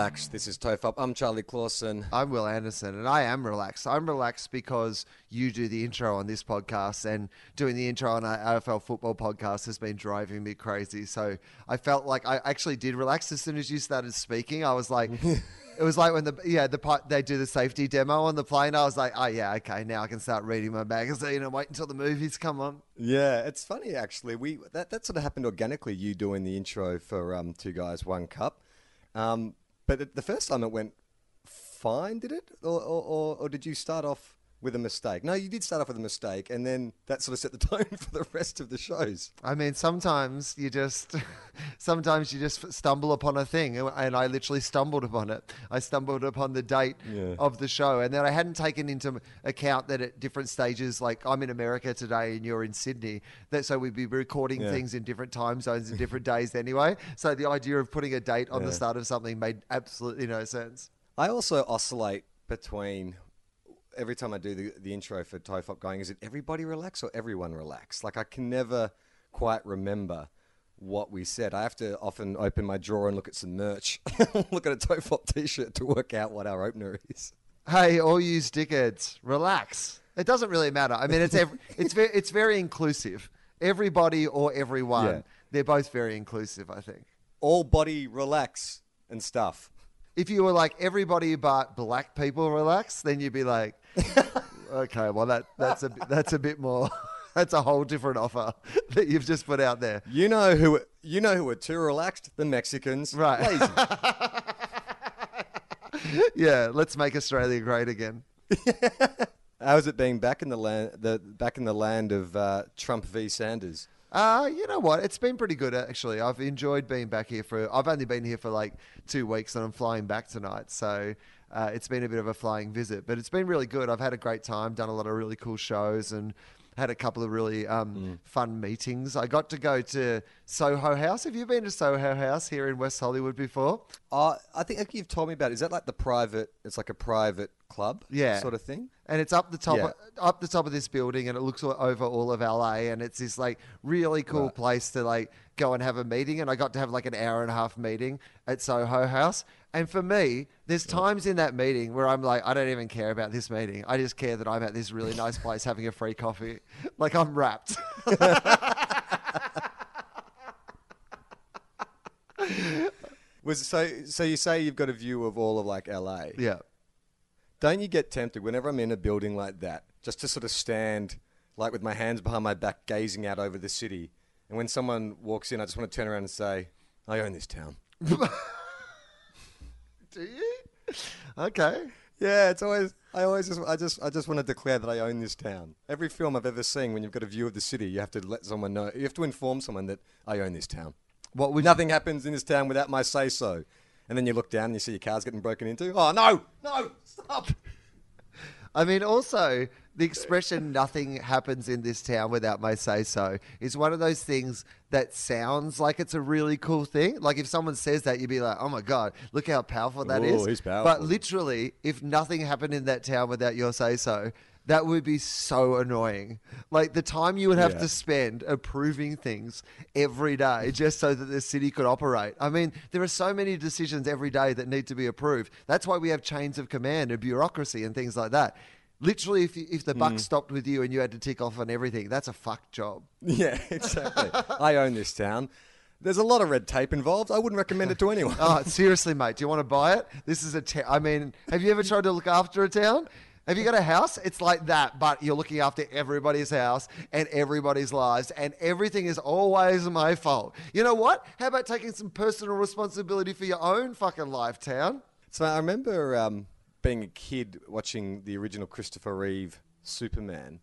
Everyone relax. This is Tofop. I'm Charlie Clausen. I'm Will Anderson, and I am relaxed. I'm relaxed because you do the intro on this podcast, and doing the intro on our AFL football podcast has been driving me crazy. So I felt like I actually did relax as soon as you started speaking. I was like, it was like when the yeah the they do the safety demo on the plane. I was like, oh yeah, okay, now I can start reading my magazine and wait until the movies come on. Yeah, it's funny actually. We that, that sort of happened organically. You doing the intro for um, Two Guys One Cup, um, but the first time it went fine, did it, or, or, or, did you start off with a mistake? No, you did start off with a mistake, and then that sort of set the tone for the rest of the shows. I mean, sometimes you just, sometimes you just stumble upon a thing, and I literally stumbled upon it. I stumbled upon the date Yeah. of the show, and then I hadn't taken into account that at different stages, like I'm in America today and you're in Sydney, that so we'd be recording Yeah. things in different time zones and different days anyway. So the idea of putting a date on the start of something made absolutely no sense. I also oscillate between every time I do the, the intro for Tofop going, is it everybody relax or everyone relax? Like I can never quite remember what we said. I have to often open my drawer and look at some merch, look at a Tofop t-shirt to work out what our opener is. Hey, all you dickheads, relax. It doesn't really matter. I mean, it's ev- it's very it's very inclusive. Everybody or everyone, Yeah. they're both very inclusive. I think. All body relax and stuff. If you were like everybody but black people relax, then you'd be like, okay, well that that's a bit- that's a bit more. That's a whole different offer that you've just put out there. You know who you know who are too relaxed? The Mexicans. Right. Lazy. Yeah, let's make Australia great again. How's it being back in the land the back in the land of uh, Trump v Sanders? Uh, you know what? It's been pretty good actually. I've enjoyed being back here for. I've only been here for like two weeks, and I'm flying back tonight. So uh, it's been a bit of a flying visit, but it's been really good. I've had a great time, done a lot of really cool shows, and had a couple of really um, fun meetings. I got to go to Soho House. Have you been to Soho House here in West Hollywood before? Uh, I think you've told me about. It. Is that like the private? It's like a private club, Yeah. sort of thing. and it's up the top Yeah. up the top of this building and it looks over all of LA and it's this like really cool Right. place to like go and have a meeting and I got to have like an hour and a half meeting at Soho House and for me there's times in that meeting where I'm like I don't even care about this meeting I just care that I'm at this really nice place having a free coffee like I'm wrapped Was so? So you say you've got a view of all of like LA. yeah Don't you get tempted whenever I'm in a building like that, just to sort of stand, like with my hands behind my back, gazing out over the city, and when someone walks in, I just want to turn around and say, "I own this town." do you okay Yeah, it's always. I always just. I just. I just want to declare that I own this town. Every film I've ever seen, when you've got a view of the city, you have to let someone know. You have to inform someone that I own this town. what would Nothing happens in this town without my say so. And then you look down and you see your car's getting broken into. Oh no, no, stop! I mean, also, the expression nothing happens in this town without my say so is one of those things that sounds like it's a really cool thing. Like, if someone says that, you'd be like, oh my God, look how powerful that is. Ooh, he's But literally, if nothing happened in that town without your say so, that would be so annoying. Like the time you would have Yeah. to spend approving things every day just so that the city could operate. I mean, there are so many decisions every day that need to be approved. That's why we have chains of command and bureaucracy and things like that. Literally, if, you, if the Mm. buck stopped with you and you had to tick off on everything, that's a fuck job. Yeah, exactly. I own this town. There's a lot of red tape involved. I wouldn't recommend it to anyone. Oh, seriously, mate. Do you want to buy it? This is a. Te- I mean, have you ever tried to look after a town? Have you got a house? It's like that, but you're looking after everybody's house and everybody's lives, and everything is always my fault. You know what? How about taking some personal responsibility for your own fucking life, town? So I remember um, being a kid watching the original Christopher Reeve Superman,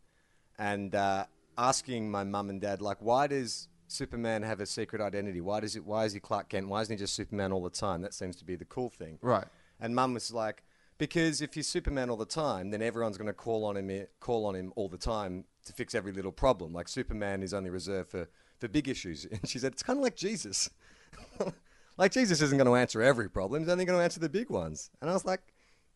and uh, asking my mum and dad like, why does Superman have a secret identity? Why does it? Why is he Clark Kent? Why isn't he just Superman all the time? That seems to be the cool thing. Right. And mum was like, because if he's Superman all the time, then everyone's going to call on him, call on him all the time to fix every little problem. Like Superman is only reserved for for big issues. And she said it's kind of like Jesus. like Jesus isn't going to answer every problem; he's only going to answer the big ones. And I was like,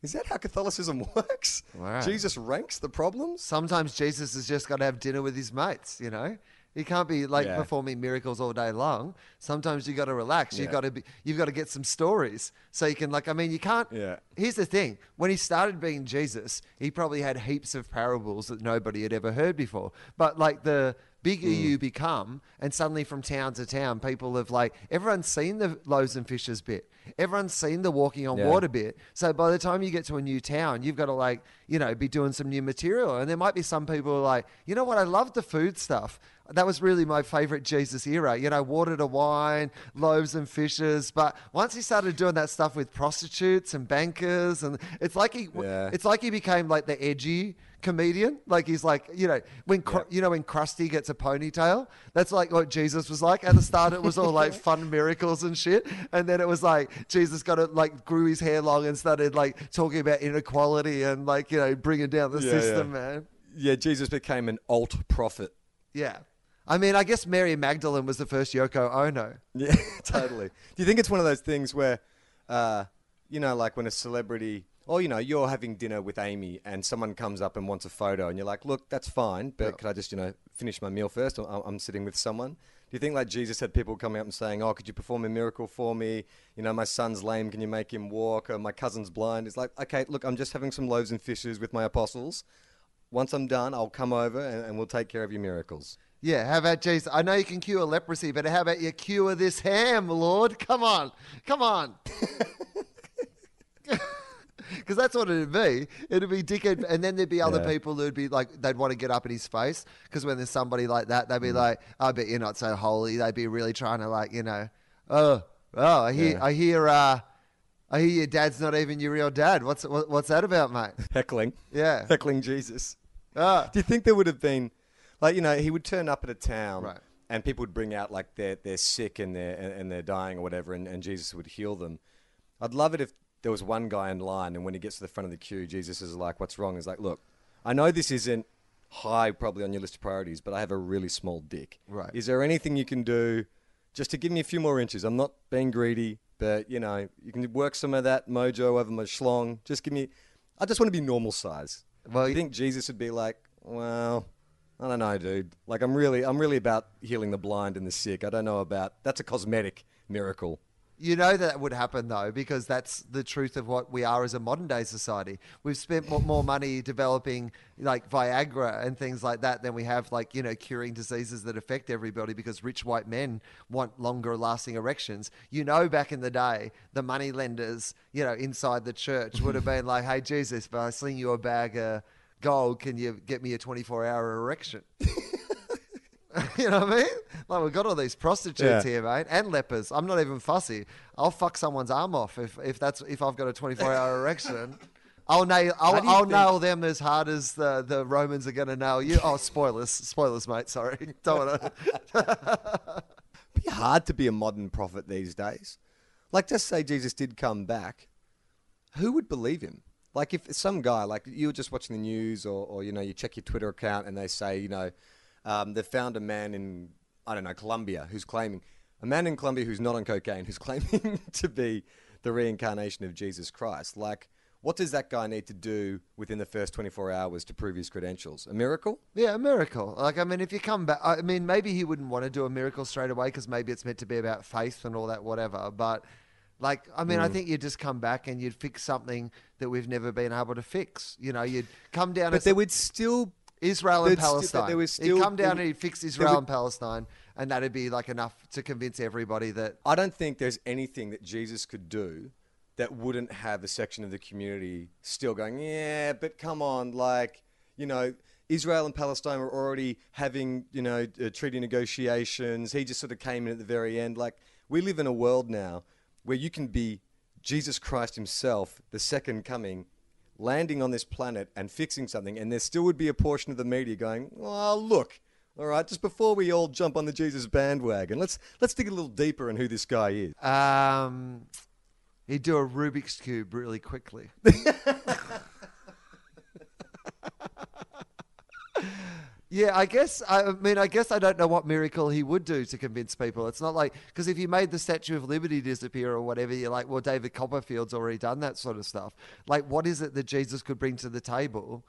is that how Catholicism works? Wow. Jesus ranks the problems. Sometimes Jesus has just got to have dinner with his mates, you know? He can't be like Yeah. performing miracles all day long. Sometimes you got to relax. You Yeah. got to be. You've got to get some stories so you can like. I mean, you can't. Yeah. Here's the thing: when he started being Jesus, he probably had heaps of parables that nobody had ever heard before. But like the bigger hmm. you become, and suddenly from town to town, people have like everyone's seen the loaves and fishes bit. Everyone's seen the walking on Yeah. water bit. So by the time you get to a new town, you've got to like, you know, be doing some new material. And there might be some people who are like, you know what, I love the food stuff. That was really my favorite Jesus era. You know, water to wine, loaves and fishes. But once he started doing that stuff with prostitutes and bankers, and it's like he, Yeah. it's like he became like the edgy comedian. Like he's like, you know, when Cr- Yeah. you know when Krusty gets a ponytail, that's like what Jesus was like. At the start, it was all like fun miracles and shit, and then it was like Jesus got it like grew his hair long and started like talking about inequality and like you know bringing down the Yeah, system, yeah. man. Yeah, Jesus became an alt prophet. Yeah. I mean, I guess Mary Magdalene was the first Yoko Ono. Yeah, totally. Do you think it's one of those things where, uh, you know, like when a celebrity, or you know, you're having dinner with Amy and someone comes up and wants a photo, and you're like, "Look, that's fine, but Yeah. could I just, you know, finish my meal first? I'm, I'm sitting with someone." Do you think like Jesus had people coming up and saying, "Oh, could you perform a miracle for me? You know, my son's lame. Can you make him walk? Or my cousin's blind." It's like, okay, look, I'm just having some loaves and fishes with my apostles. Once I'm done, I'll come over and, and we'll take care of your miracles. Yeah, how about Jesus? I know you can cure leprosy, but how about you cure this ham, Lord? Come on, come on. Because that's what it'd be. It'd be dickhead, and then there'd be other Yeah. people who'd be like, they'd want to get up in his face. Because when there's somebody like that, they'd be Mm. like, "I bet you're not so holy." They'd be really trying to like, you know, oh, oh, I hear, Yeah. I hear, uh, I hear your dad's not even your real dad. What's what, what's that about, mate? Heckling. Yeah. Heckling Jesus. Ah. Do you think there would have been, like, you know, he would turn up at a town, Right. and people would bring out like they're they're sick and they're and, they're dying or whatever, and, and Jesus would heal them. I'd love it if there was one guy in line, and when he gets to the front of the queue, Jesus is like, "What's wrong?" He's like, "Look, I know this isn't high probably on your list of priorities, but I have a really small dick. Right. Is there anything you can do just to give me a few more inches? I'm not being greedy, but you know, you can work some of that mojo over my schlong. Just give me. I just want to be normal size. Well, Well, you think Jesus would be like, well, I don't know, dude. Like, I'm really, I'm really about healing the blind and the sick. I don't know about that's a cosmetic miracle. You know that would happen though, because that's the truth of what we are as a modern day society. We've spent more money developing like Viagra and things like that than we have like, you know, curing diseases that affect everybody because rich white men want longer lasting erections. You know, back in the day, the money lenders, you know, inside the church would have been like, hey, Jesus, if I sling you a bag of gold, can you get me a 24 hour erection? you know what I mean? Like we've got all these prostitutes Yeah. here, mate, and lepers. I'm not even fussy. I'll fuck someone's arm off if, if that's if I've got a 24 hour erection. I'll nail I'll, I'll think- nail them as hard as the, the Romans are going to nail you. Oh, spoilers, spoilers, mate. Sorry, don't want to. Be hard to be a modern prophet these days. Like, just say Jesus did come back, who would believe him? Like, if some guy, like you were just watching the news, or, or you know, you check your Twitter account and they say, you know, um, they found a man in I don't know Colombia who's claiming a man in Colombia who's not on cocaine who's claiming to be the reincarnation of Jesus Christ. Like, what does that guy need to do within the first 24 hours to prove his credentials? A miracle? Yeah, a miracle. Like, I mean, if you come back, I mean, maybe he wouldn't want to do a miracle straight away because maybe it's meant to be about faith and all that, whatever. But, like, I mean, I Mm. think you'd just come back and you'd fix something that we've never been able to fix. You know, you'd come down But there would still Israel and Palestine. there was he'd come down and he'd fix Israel would- and Palestine, and that'd be like enough to convince everybody that. I don't think there's anything that Jesus could do that wouldn't have a section of the community still going, yeah, but come on, like, you know, Israel and Palestine were already having, you know, uh, treaty negotiations. He just sort of came in at the very end. Like, we live in a world now where you can be Jesus Christ himself, the second coming, landing on this planet and fixing something, and there still would be a portion of the media going, "Oh, look, all right, just before we all jump on the Jesus bandwagon, let's let's dig a little deeper in who this guy is." Um, he'd do a Rubik's cube really quickly. Yeah, I guess. I mean, I guess I don't know what miracle he would do to convince people. It's not like because if you made the Statue of Liberty disappear or whatever, you're like, well, David Copperfield's already done that sort of stuff. Like, what is it that Jesus could bring to the table?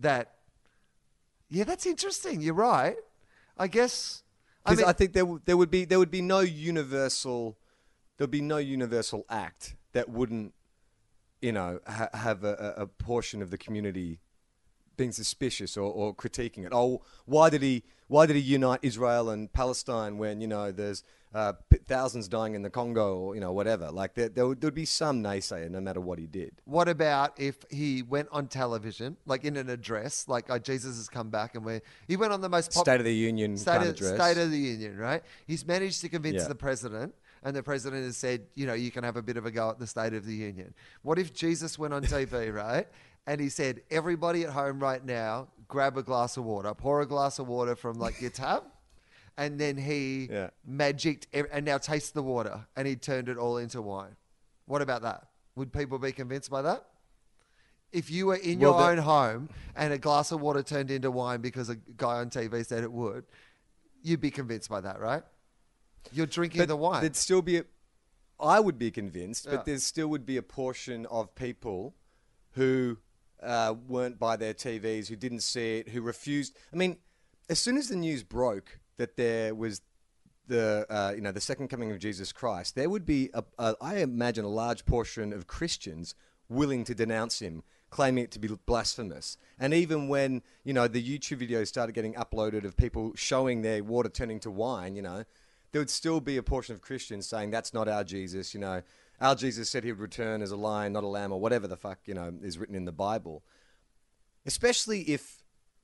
That, yeah, that's interesting. You're right. I guess. I Because mean, I think there w- there would be there would be no universal there'd be no universal act that wouldn't you know ha- have a a portion of the community being suspicious or, or critiquing it. Oh, why did he why did he unite Israel and Palestine when you know there's uh, thousands dying in the Congo or you know whatever? Like there there would, there would be some naysayer no matter what he did. What about if he went on television, like in an address, like oh, Jesus has come back and we he went on the most pop- State of the Union State kind of, of address. State of the Union, right? He's managed to convince Yeah. the president, and the president has said, you know, you can have a bit of a go at the State of the Union. What if Jesus went on TV, right? And he said, everybody at home right now, grab a glass of water, pour a glass of water from like your tap. And then he Yeah. magicked, and now taste the water, and he turned it all into wine. What about that? Would people be convinced by that? If you were in Well, your own home and a glass of water turned into wine because a guy on TV said it would, you'd be convinced by that, right? You're drinking But the wine. There'd still be, a, I would be convinced, Yeah. but there still would be a portion of people who uh, weren't by their TVs, who didn't see it, who refused. I mean, as soon as the news broke that there was the uh, you know the second coming of Jesus Christ, there would be a, a, I imagine a large portion of Christians willing to denounce him, claiming it to be blasphemous. And even when you know the YouTube videos started getting uploaded of people showing their water turning to wine, you know, there would still be a portion of Christians saying that's not our Jesus. You know, our Jesus said he would return as a lion, not a lamb, or whatever the fuck you know is written in the Bible especially if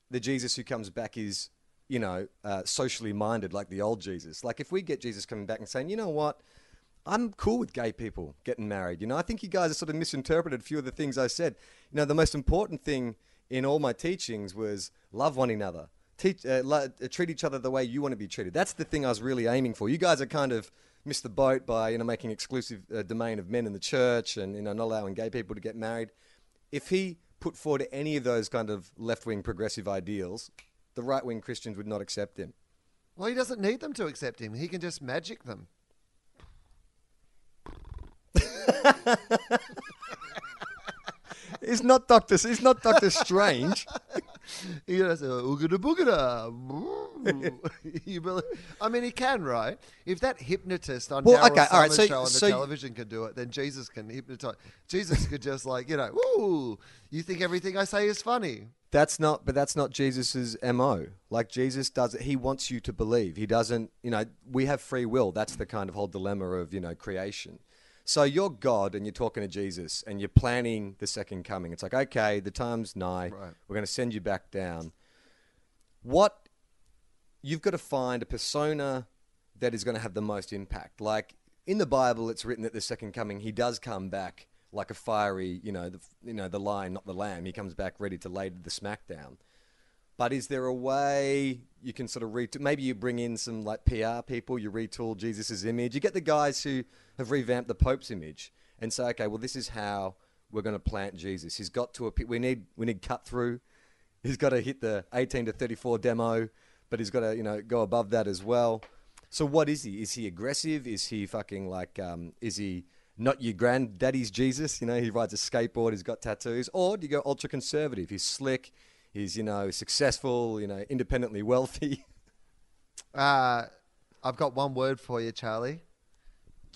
the Jesus who comes back is, you know, uh, socially minded like the old Jesus. Like if we get Jesus coming back and saying, you know what, I'm cool with gay people getting married. You know, I think you guys have sort of misinterpreted a few of the things I said. You know, the most important thing in all my teachings was love one another. Teach, uh, uh, treat each other the way you want to be treated. That's the thing I was really aiming for. You guys are kind of missed the boat by you know making exclusive uh, domain of men in the church and you know not allowing gay people to get married. If he put forward any of those kind of left wing progressive ideals, the right wing Christians would not accept him. well, he doesn't need them to accept him. He can just magic them. He's not Doctor. He's not Doctor Strange. He does a oogada boogada. You believe- I mean, he can, right? If that hypnotist on Well, Daryl okay, all right, so- show on the so you- television can do it, then Jesus can hypnotize. Jesus could just like, you know, woo, you think everything I say is funny. That's not, but that's not Jesus's mo. Like Jesus does it, he wants you to believe. He doesn't, you know. We have free will. That's the kind of whole dilemma of you know creation. So you're God, and you're talking to Jesus, and you're planning the second coming. It's like, okay, the time's nigh. Right. We're going to send you back down. What you've got to find a persona that is going to have the most impact. Like in the Bible, it's written that the second coming, he does come back like a fiery, you know, the you know the lion, not the lamb. He comes back ready to lay the smackdown. But is there a way you can sort of retool? Maybe you bring in some like PR people, you retool Jesus' image. You get the guys who have revamped the Pope's image and say, okay, well, this is how we're going to plant Jesus. He's got to a we need we need cut through. He's got to hit the 18 to 34 demo, but he's got to you know go above that as well. So what is he? Is he aggressive? Is he fucking like? Um, is he not your granddaddy's Jesus? You know, he rides a skateboard. He's got tattoos. Or do you go ultra conservative? He's slick. He's you know successful. You know, independently wealthy. Uh, I've got one word for you, Charlie.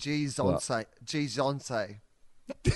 Gizonce. Gizonce.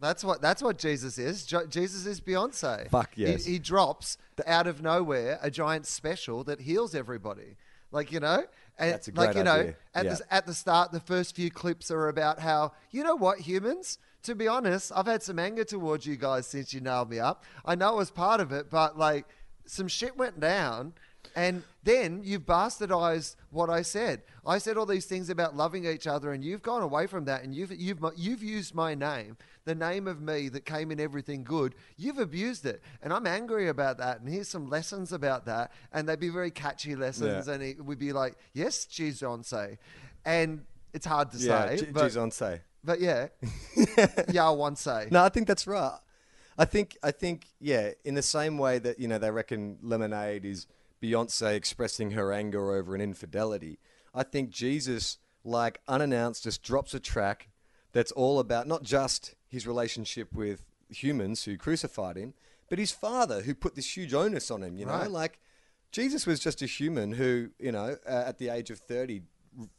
That's what that's what Jesus is. Jo- Jesus is Beyonce. Fuck He- yes. He, drops out of nowhere a giant special that heals everybody. Like you know, And That's a like great you know, idea. at Yeah. the at the start, the first few clips are about how you know what humans. To be honest, I've had some anger towards you guys since you nailed me up. I know it was part of it, but like some shit went down, and then you've bastardized what I said. I said all these things about loving each other, and you've gone away from that, and you've you've you've used my name, the name of me that came in everything good. You've abused it, and I'm angry about that. And here's some lessons about that, and they'd be very catchy lessons, Yeah. and it would be like, yes, she's on say," and it's hard to Yeah, say, G- but, Gizonce. But yeah, yeah, won't say. No, I think that's right. I think I think yeah, in the same way that you know they reckon Lemonade is Beyonce expressing her anger over an infidelity. I think Jesus, like unannounced, just drops a track that's all about not just his relationship with humans who crucified him, but his father who put this huge onus on him. You know, Right. like Jesus was just a human who, you know, uh, at the age of 30, r-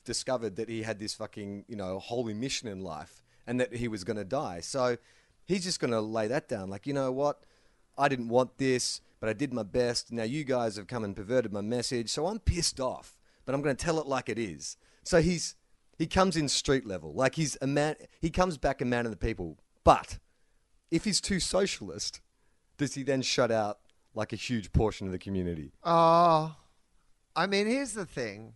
discovered that he had this fucking, you know, holy mission in life and that he was going to die. So he's just going to lay that down. Like, you know what? I didn't want this, but I did my best. Now you guys have come and perverted my message. So I'm pissed off, but I'm going to tell it like it is. So he's. He comes in street level, like he's a man. He comes back a man of the people. But if he's too socialist, does he then shut out like a huge portion of the community? Oh, I mean, here's the thing.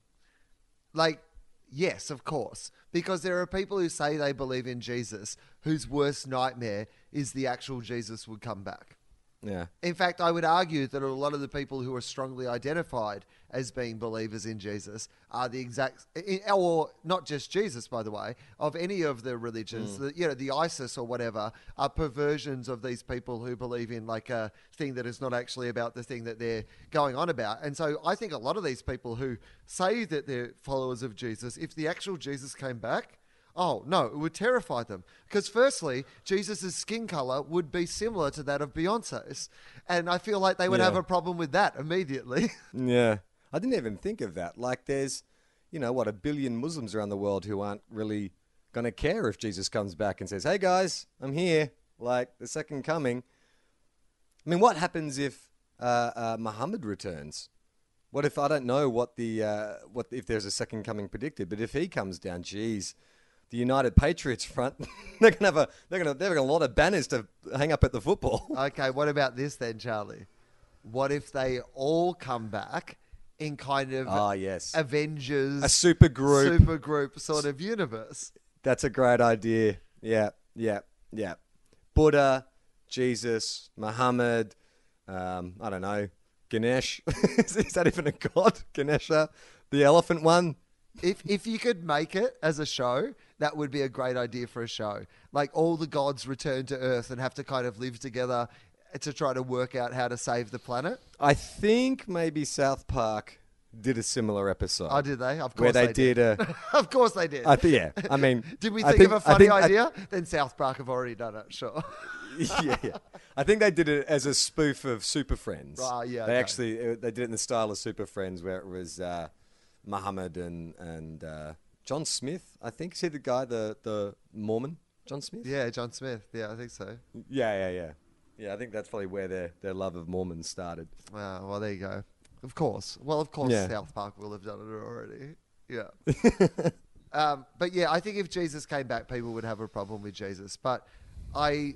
Like, yes, of course, because there are people who say they believe in Jesus whose worst nightmare is the actual Jesus would come back. Yeah. In fact, I would argue that a lot of the people who are strongly identified as being believers in Jesus are the exact, or not just Jesus, by the way, of any of the religions. Mm. The, you know, the ISIS or whatever are perversions of these people who believe in like a thing that is not actually about the thing that they're going on about. And so I think a lot of these people who say that they're followers of Jesus, if the actual Jesus came back, Oh, no, it would terrify them. Because, firstly, Jesus' skin color would be similar to that of Beyonce's. And I feel like they would Yeah. have a problem with that immediately. Yeah. I didn't even think of that. Like, there's, you know, what, a billion Muslims around the world who aren't really going to care if Jesus comes back and says, hey guys, I'm here. Like, the second coming. I mean, what happens if uh, uh, Muhammad returns? What if I don't know what the uh, what if there's a second coming predicted? But if he comes down, geez, the United Patriots front they're gonna have a they're gonna they've got a lot of banners to hang up at the football. okay, what about this then, Charlie? What if they all come back in kind of Ah, yes, Avengers, a super group. super group sort of universe? That's a great idea. Yeah, yeah, yeah. Buddha, Jesus, Muhammad, um, I don't know, Ganesh. is, is that even a god? Ganesha, the elephant one. If if you could make it as a show, that would be a great idea for a show. Like all the gods return to Earth and have to kind of live together to try to work out how to save the planet. I think maybe South Park did a similar episode. Oh, did they? Of course Where they, did a. of course they did. I think, yeah. I mean, did we I think, of a funny think- idea? then South Park have already done it. Sure. yeah, yeah. I think they did it as a spoof of Super Friends. Right, yeah, They okay. actually uh, they did it in the style of Super Friends, where it was uh, Muhammad and and uh, John Smith. I think is he the guy, the the Mormon John Smith? yeah, John Smith. Yeah, I think so. yeah, yeah, yeah. Yeah, I think that's probably where their, their love of Mormons started. Wow. Well, there you go. Of course. Well, of course, Yeah. South Park will have done it already. Yeah. um, but yeah, I think if Jesus came back, people would have a problem with Jesus. But I,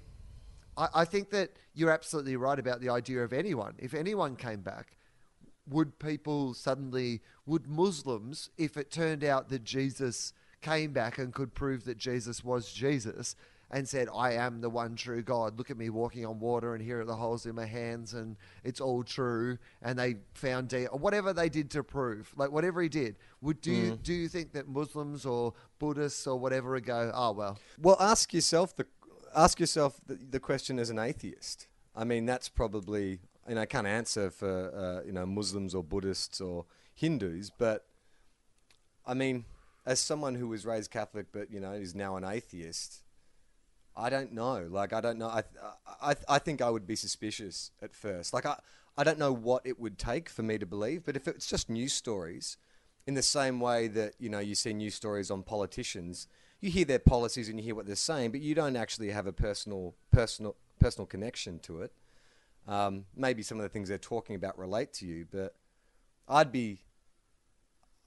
I, I think that you're absolutely right about the idea of anyone. If anyone came back, would people suddenly, would Muslims, if it turned out that Jesus came back and could prove that Jesus was Jesus and said, I am the one true God, look at me walking on water and here are the holes in my hands and it's all true, and they found D, or whatever they did to prove, like whatever he did, would do, you, mm-hmm. do you think that Muslims or Buddhists or whatever would go, oh, well, Well, ask yourself the ask yourself the, the question as an atheist. I mean, that's probably and I can't answer for uh, you know Muslims or Buddhists or Hindus, but I mean, as someone who was raised Catholic but you know is now an atheist, I don't know. Like I don't know. I I I think I would be suspicious at first. Like I I don't know what it would take for me to believe, but if it's just news stories, in the same way that you know you see news stories on politicians, you hear their policies and you hear what they're saying, but you don't actually have a personal personal personal connection to it. Um, maybe some of the things they're talking about relate to you, but I'd be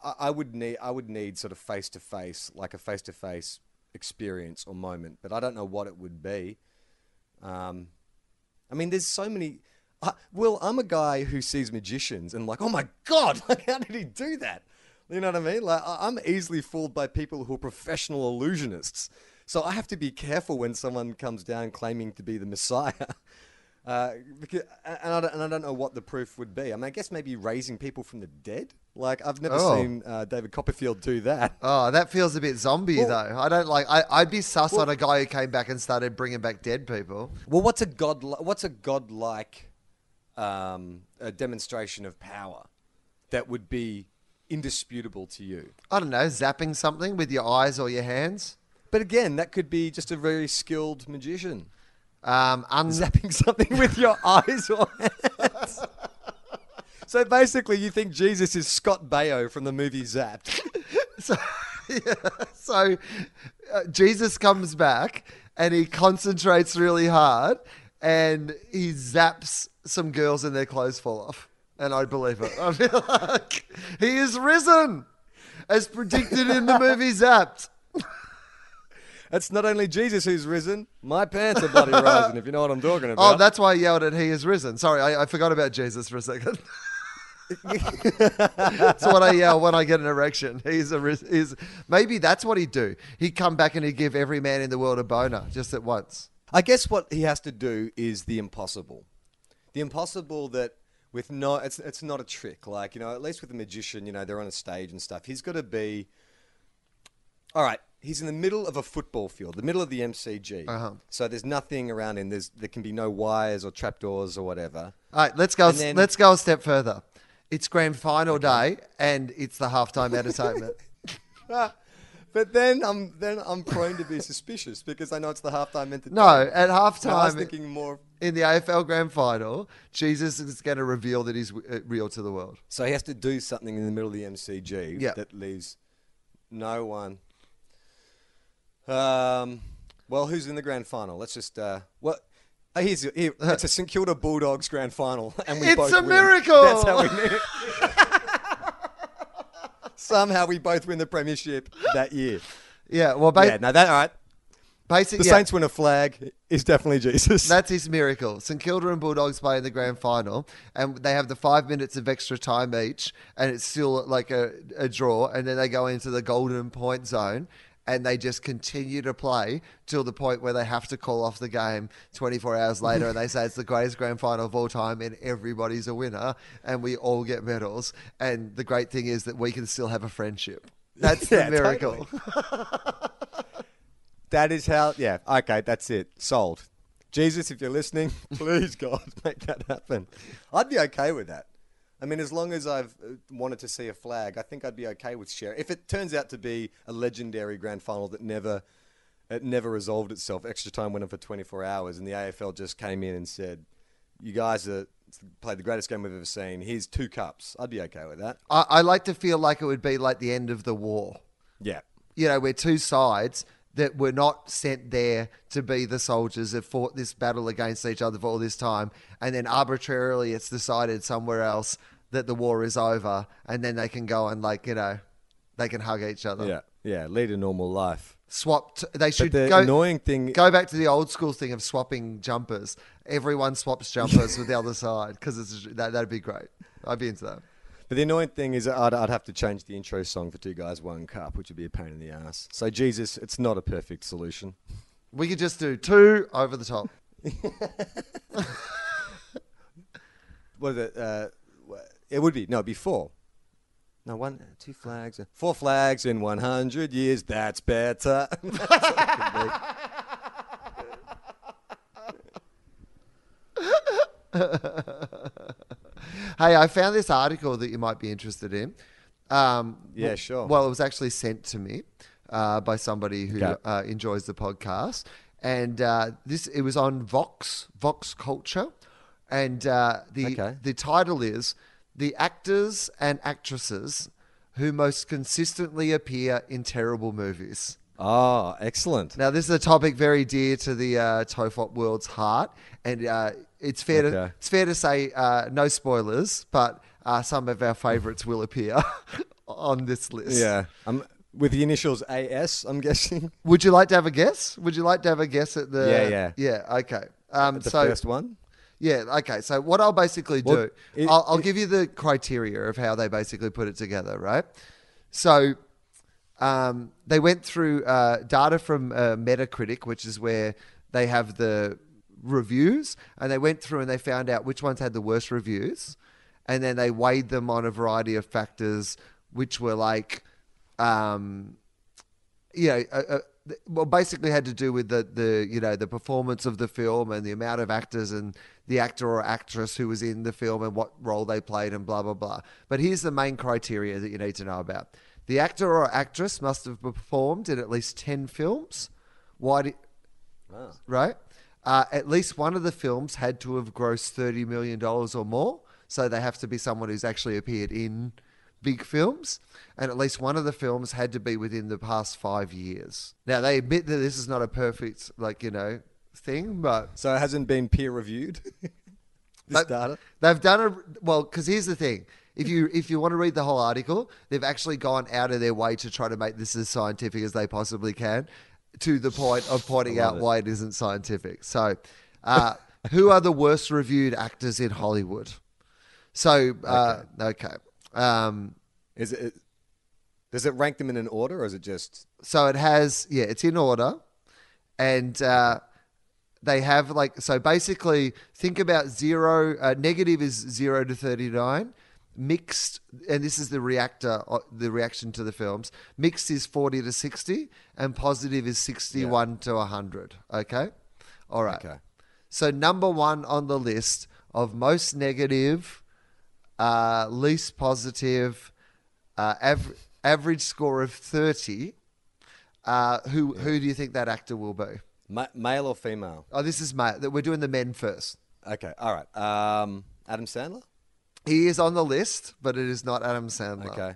I, I would need I would need sort of face to face, like a face to face experience or moment, but I don't know what it would be. Um, I mean, there's so many. Uh, Will, I'm a guy who sees magicians and like, oh my god, like how did he do that? You know what I mean? Like, I- I'm easily fooled by people who are professional illusionists. So I have to be careful when someone comes down claiming to be the Messiah. Uh, because, and, I don't, and I don't know what the proof would be. I mean, I guess maybe raising people from the dead. Like I've never Oh. seen uh, David Copperfield do that. Oh, that feels a bit zombie Well- though. I don't like. I, I'd be sus Well- on a guy who came back and started bringing back dead people. Well, what's a god? What's a godlike um, a demonstration of power that would be indisputable to you? I don't know, zapping something with your eyes or your hands. But again, that could be just a very skilled magician Um, un- zapping something with your eyes or hands. So basically, you think Jesus is Scott Baio from the movie Zapped? So, yeah, so uh, Jesus comes back and he concentrates really hard and he zaps some girls and their clothes fall off. And I believe it. I feel like he is risen as predicted in the movie Zapped. It's not only Jesus who's risen, my pants are bloody rising, if you know what I'm talking oh, about. Oh, that's why I yelled at he is risen. Sorry, I, I forgot about Jesus for a second. that's what I yell when I get an erection. He's a he's maybe that's what he'd do. He'd come back and he'd give every man in the world a boner just at once. I guess what he has to do is the impossible. The impossible that with no, it's it's not a trick. Like you know, at least with a magician, you know, they're on a stage and stuff. He's got to be. All right, he's in the middle of a football field, the middle of the MCG. Uh-huh. So there's nothing around him. There's there can be no wires or trapdoors or whatever. All right, let's go. And then- let's go a step further. It's grand final day, and it's the halftime entertainment. But then I'm then I'm prone to be suspicious because I know it's the halftime entertainment. No, at No, I was halftime thinking more. in the AFL grand final, Jesus is going to reveal that he's uh, real to the world. So he has to do something in the middle of the MCG Yeah. that leaves no one. Um, well, who's in the grand final? Let's just. Uh, well, uh, here's here, it's a St Kilda Bulldogs grand final, and we It's both a win. miracle! That's how we knew. Somehow we both win the premiership that year. Yeah, well, ba- yeah, no, that all right. basically, The yeah, Saints win a flag is definitely Jesus. That's his miracle. St Kilda and Bulldogs play in the grand final, and they have the five minutes of extra time each, and it's still like a, a draw. And then they go into the golden point zone, and they just continue to play till the point where they have to call off the game 24 hours later, and they say it's the greatest grand final of all time, and everybody's a winner, and we all get medals. And the great thing is that we can still have a friendship. That's Yeah, the miracle. That is how. Yeah. Okay. That's it. Sold. Jesus, if you're listening, please God make that happen. I'd be okay with that. I mean, as long as I've uh, wanted to see a flag, I think I'd be okay with sharing. If it turns out to be a legendary grand final that never, it never resolved itself, extra time went on for 24 hours, and the AFL just came in and said, "You guys are played the greatest game we've ever seen. Here's two cups." I'd be okay with that. I, I like to feel like it would be like the end of the war. Yeah. you know, we're two sides that were not sent there to be the soldiers that fought this battle against each other for all this time, and then arbitrarily it's decided somewhere else that the war is over, and then they can go and like you know, they can hug each other. Yeah. Yeah. Lead a normal life. Swap. T- they should the go. annoying thing- Go back to the old school thing of swapping jumpers. Everyone swaps jumpers with the other side because it's that that'd be great. I'd be into that. But the annoying thing is, I'd, I'd have to change the intro song for Two Guys, One Cup, which would be a pain in the ass. So, Jesus, it's not a perfect solution. We could just do two over the top. What is it? Uh, it would be, no, it'd be four. No, one, two flags, uh, four flags in 100 years, that's better. That's what it could be. Hey, I found this article that you might be interested in. Um, Yeah, w- sure. Well, it was actually sent to me uh, by somebody who Okay. uh, enjoys the podcast, and uh, this it was on Vox Vox Culture, and uh, the Okay. the title is "The Actors and Actresses Who Most Consistently Appear in Terrible Movies." Oh, excellent. Now, this is a topic very dear to the uh, Tofop world's heart, and uh, it's fair to it's fair to say uh, no spoilers, but uh, some of our favourites will appear on this list. Yeah. Um, with the initials AS, I'm guessing. Would you like to have a guess? Would you like to have a guess at the? Yeah, yeah. yeah. Okay. Um, the so first one. Yeah, okay. So what I'll basically do, What- it- I'll, I'll it- give you the criteria of how they basically put it together, right? So um, they went through uh, data from uh, Metacritic, which is where they have the reviews, and they went through and they found out which ones had the worst reviews, and then they weighed them on a variety of factors, which were like, um, you know, th- well, basically had to do with the the you know the performance of the film and the amount of actors and the actor or actress who was in the film and what role they played and blah blah blah. But here's the main criteria that you need to know about: the actor or actress must have performed in at least ten films. Why? Do, right? Uh, at least one of the films had to have grossed thirty million dollars or more, so they have to be someone who's actually appeared in big films, and at least one of the films had to be within the past five years. Now they admit that this is not a perfect, like you know, thing, but So it hasn't been peer reviewed. this data. They've done a well because here's the thing: if you if you want to read the whole article, they've actually gone out of their way to try to make this as scientific as they possibly can, to the point of pointing out it. why it isn't scientific. So, uh, who are the worst reviewed actors in Hollywood? So, uh, okay. Um, Is it? Does it rank them in an order, or is it just? so it has yeah it's in order and uh, they have like so basically think about zero uh, negative is 0 to 39 mixed and this is the reactor uh, the reaction to the films mixed is 40 to 60 and positive is 61 to 100 okay all right Okay. so number one on the list of most negative uh, least positive uh, av- average score of 30 uh, who who do you think that actor will be? Ma- male or female? Oh, this is male. We're doing the men first. Okay, all right. Um, Adam Sandler. He is on the list, but it is not Adam Sandler. Okay.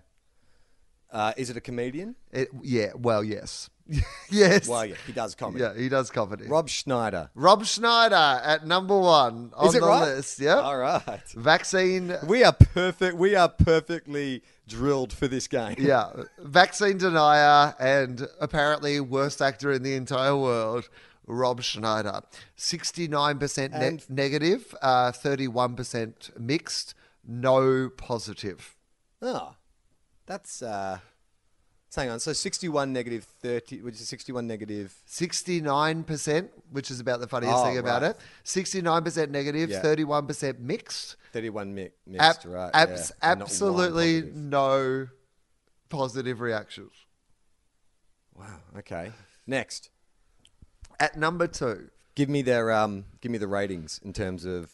Uh, is it a comedian? It, yeah. Well, yes. yes. Well, yeah, he does comedy. Yeah, he does comedy. Rob Schneider. Rob Schneider at number one on Is it the right? list. Yeah. All right. Vaccine. We are perfect. We are perfectly drilled for this game. Yeah, vaccine denier and apparently worst actor in the entire world, Rob Schneider. 69% ne- negative, uh, 31% mixed, no positive. Oh, that's. Uh, hang on. So sixty-one negative thirty, which is sixty-one negative. 69%, which is about the funniest Oh, thing about right. it. 69% negative, Yeah. 31% mixed. Thirty-one mi- Ab- right? abs- yeah. and not one absolutely positive. no positive reactions. Wow. Okay. Next, At number two, give me their um, give me the ratings in terms of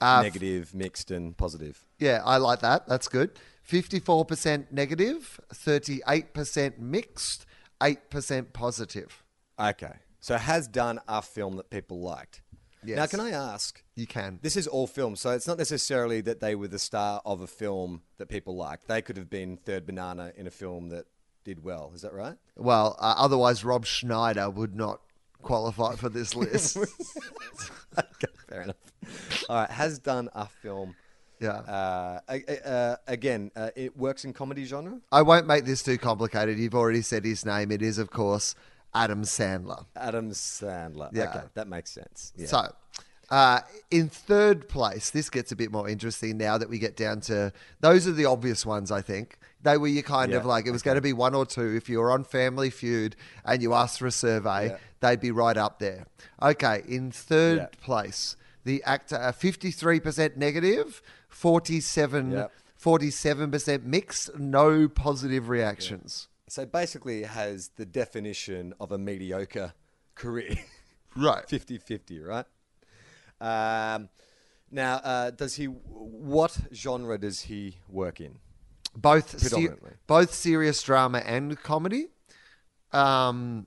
Uh, f- negative, mixed, and positive. Yeah, I like that. That's good. 54% negative, 38% mixed, 8% positive. Okay. So has done a film that people liked. Yes. Now, can I ask? You can. This is all film, so it's not necessarily that they were the star of a film that people liked. They could have been third banana in a film that did well. Is that right? Well, uh, otherwise, Rob Schneider would not qualify for this list. okay, fair enough. All right, has done a film. Yeah. Uh, uh, again, uh, it works in comedy genre. I won't make this too complicated. You've already said his name. It is, of course, Adam Sandler. Adam Sandler. Yeah. Okay, that makes sense. Yeah. So, uh, in third place, this gets a bit more interesting now that we get down to those are the obvious ones, I think. They were you kind of like, it was going to be one or two. If you were on Family Feud and you asked for a survey, Yeah. they'd be right up there. Okay, in third Yeah. place, the actor, uh, 53% negative, 47, Yeah. 47% mixed, no positive reactions. so basically, it has the definition of a mediocre career. Right. 50-50, right? Um, now, uh, does he? What genre does he work in? both both serious drama and comedy. Um,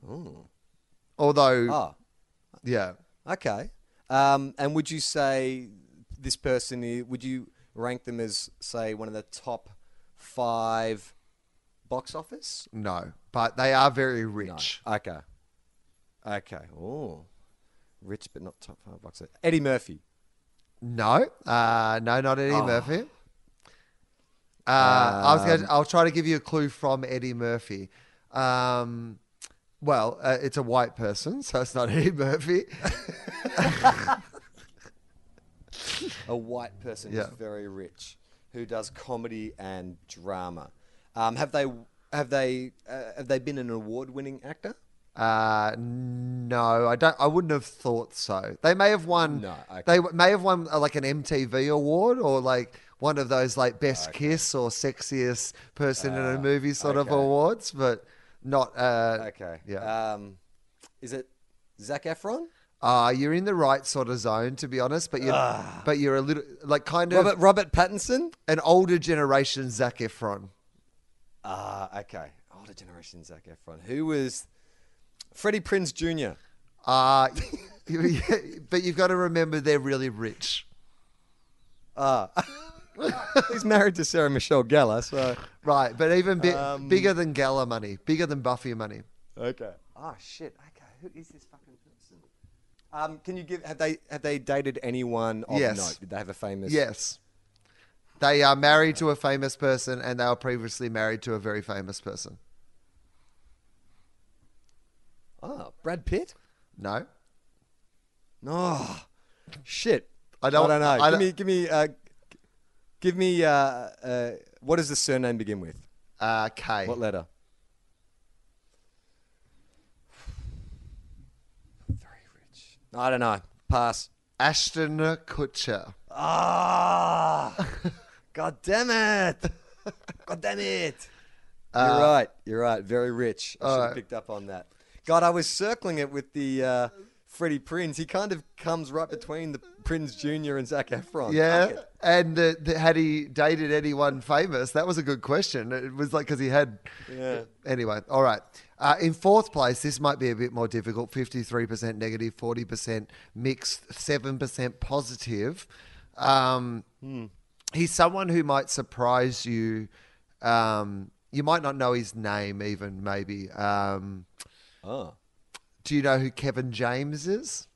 although, Ah, yeah, okay. Um, and would you say this person? Would you rank them as, say, one of the top five box office? no, but they are very No. rich. Okay. Okay. Oh, rich but not top five box office. Eddie Murphy. No, uh, no, not Eddie Oh. Murphy. Uh, I was going. Um, I'll try to give you a clue from Eddie Murphy. Um, well, uh, it's a white person, so it's not Eddie Murphy. A white person Yeah. who's very rich, who does comedy and drama. Um, have they have they uh, have they been an award-winning actor? Uh, no, I don't. I wouldn't have thought so. They may have won. No, okay. They w- may have won uh, like an MTV award or like one of those like best kiss or sexiest person in a Ah, movie sort of awards, but not. Uh, Okay. Yeah. Um, is it Zac Efron? Uh, you're in the right sort of zone, to be honest, but you're, but you're a little like kind of Robert Robert Pattinson? an older generation Zac Efron. Ah, okay. Older generation Zac Efron. Who was Freddie Prinze Jr. Uh, but you've got to remember they're really rich. Ah. He's married to Sarah Michelle Gellar, so Right, but even bi- Um, bigger than Gellar money, bigger than Buffy money. Okay. Oh shit. Okay. Who is this? Um, can you give? Have they have they dated anyone of Yes. note? Did they have a famous? Yes. They are married to a famous person and they were previously married to a very famous person. Oh, Brad Pitt. No? No. shit. I don't- I don't know. I give don't- me. Give me. Uh, give me. Uh, uh, what does the surname begin with? Uh, K. What letter? Very rich. I don't know. Pass. Ashton Kutcher. Ah! God damn it! God damn it! You're Uh, right. You're right. Very rich. I should have alright. picked up on that. God, I was circling it with the uh, Freddie Prinze. He kind of comes right between the Prinze Jr. and Zac Efron. Yeah, it. and uh, th- had he dated anyone famous? That was a good question. It was like because he had. Yeah. Anyway, all right. Uh, in fourth place, this might be a bit more difficult. Fifty-three percent negative, negative, forty percent mixed, seven percent positive. Um, He's someone who might surprise you. Um, you might not know his name, even maybe. Um, Oh. do you know who Kevin James is?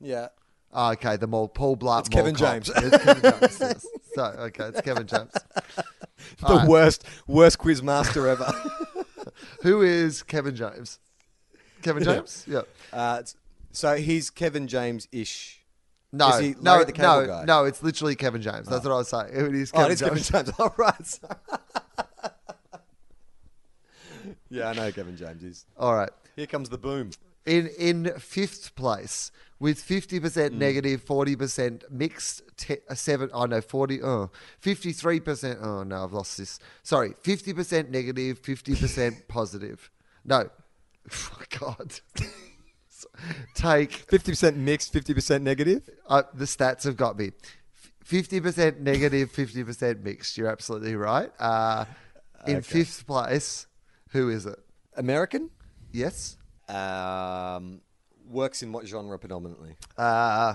Yeah. Oh, okay, the mall Paul Blart. It's Kevin James. It's Kevin James. yes. So okay, it's Kevin James. The worst, worst quiz master ever. Who is Kevin James? Kevin James? Yeah. uh, so he's Kevin James ish. No, Is he no, the no, Guy? no. It's literally Kevin James. That's what I was saying. It is Oh, Kevin it is Kevin James. James. All right. yeah, I know Kevin James is. All right. Here comes the boom. In in fifth place with fifty Hmm. percent negative, forty percent mixed, te- uh, seven. Oh no, forty. Oh, 53 percent. Oh no, I've lost this. Sorry, fifty percent negative, negative, fifty percent positive. No, oh, God. Take 50% mixed, 50% negative. uh, the stats have got me. Fifty percent negative, negative, fifty percent mixed. You're absolutely right. Uh, in Okay. fifth place, who is it? American. Yes. Um, works in what genre predominantly? Uh,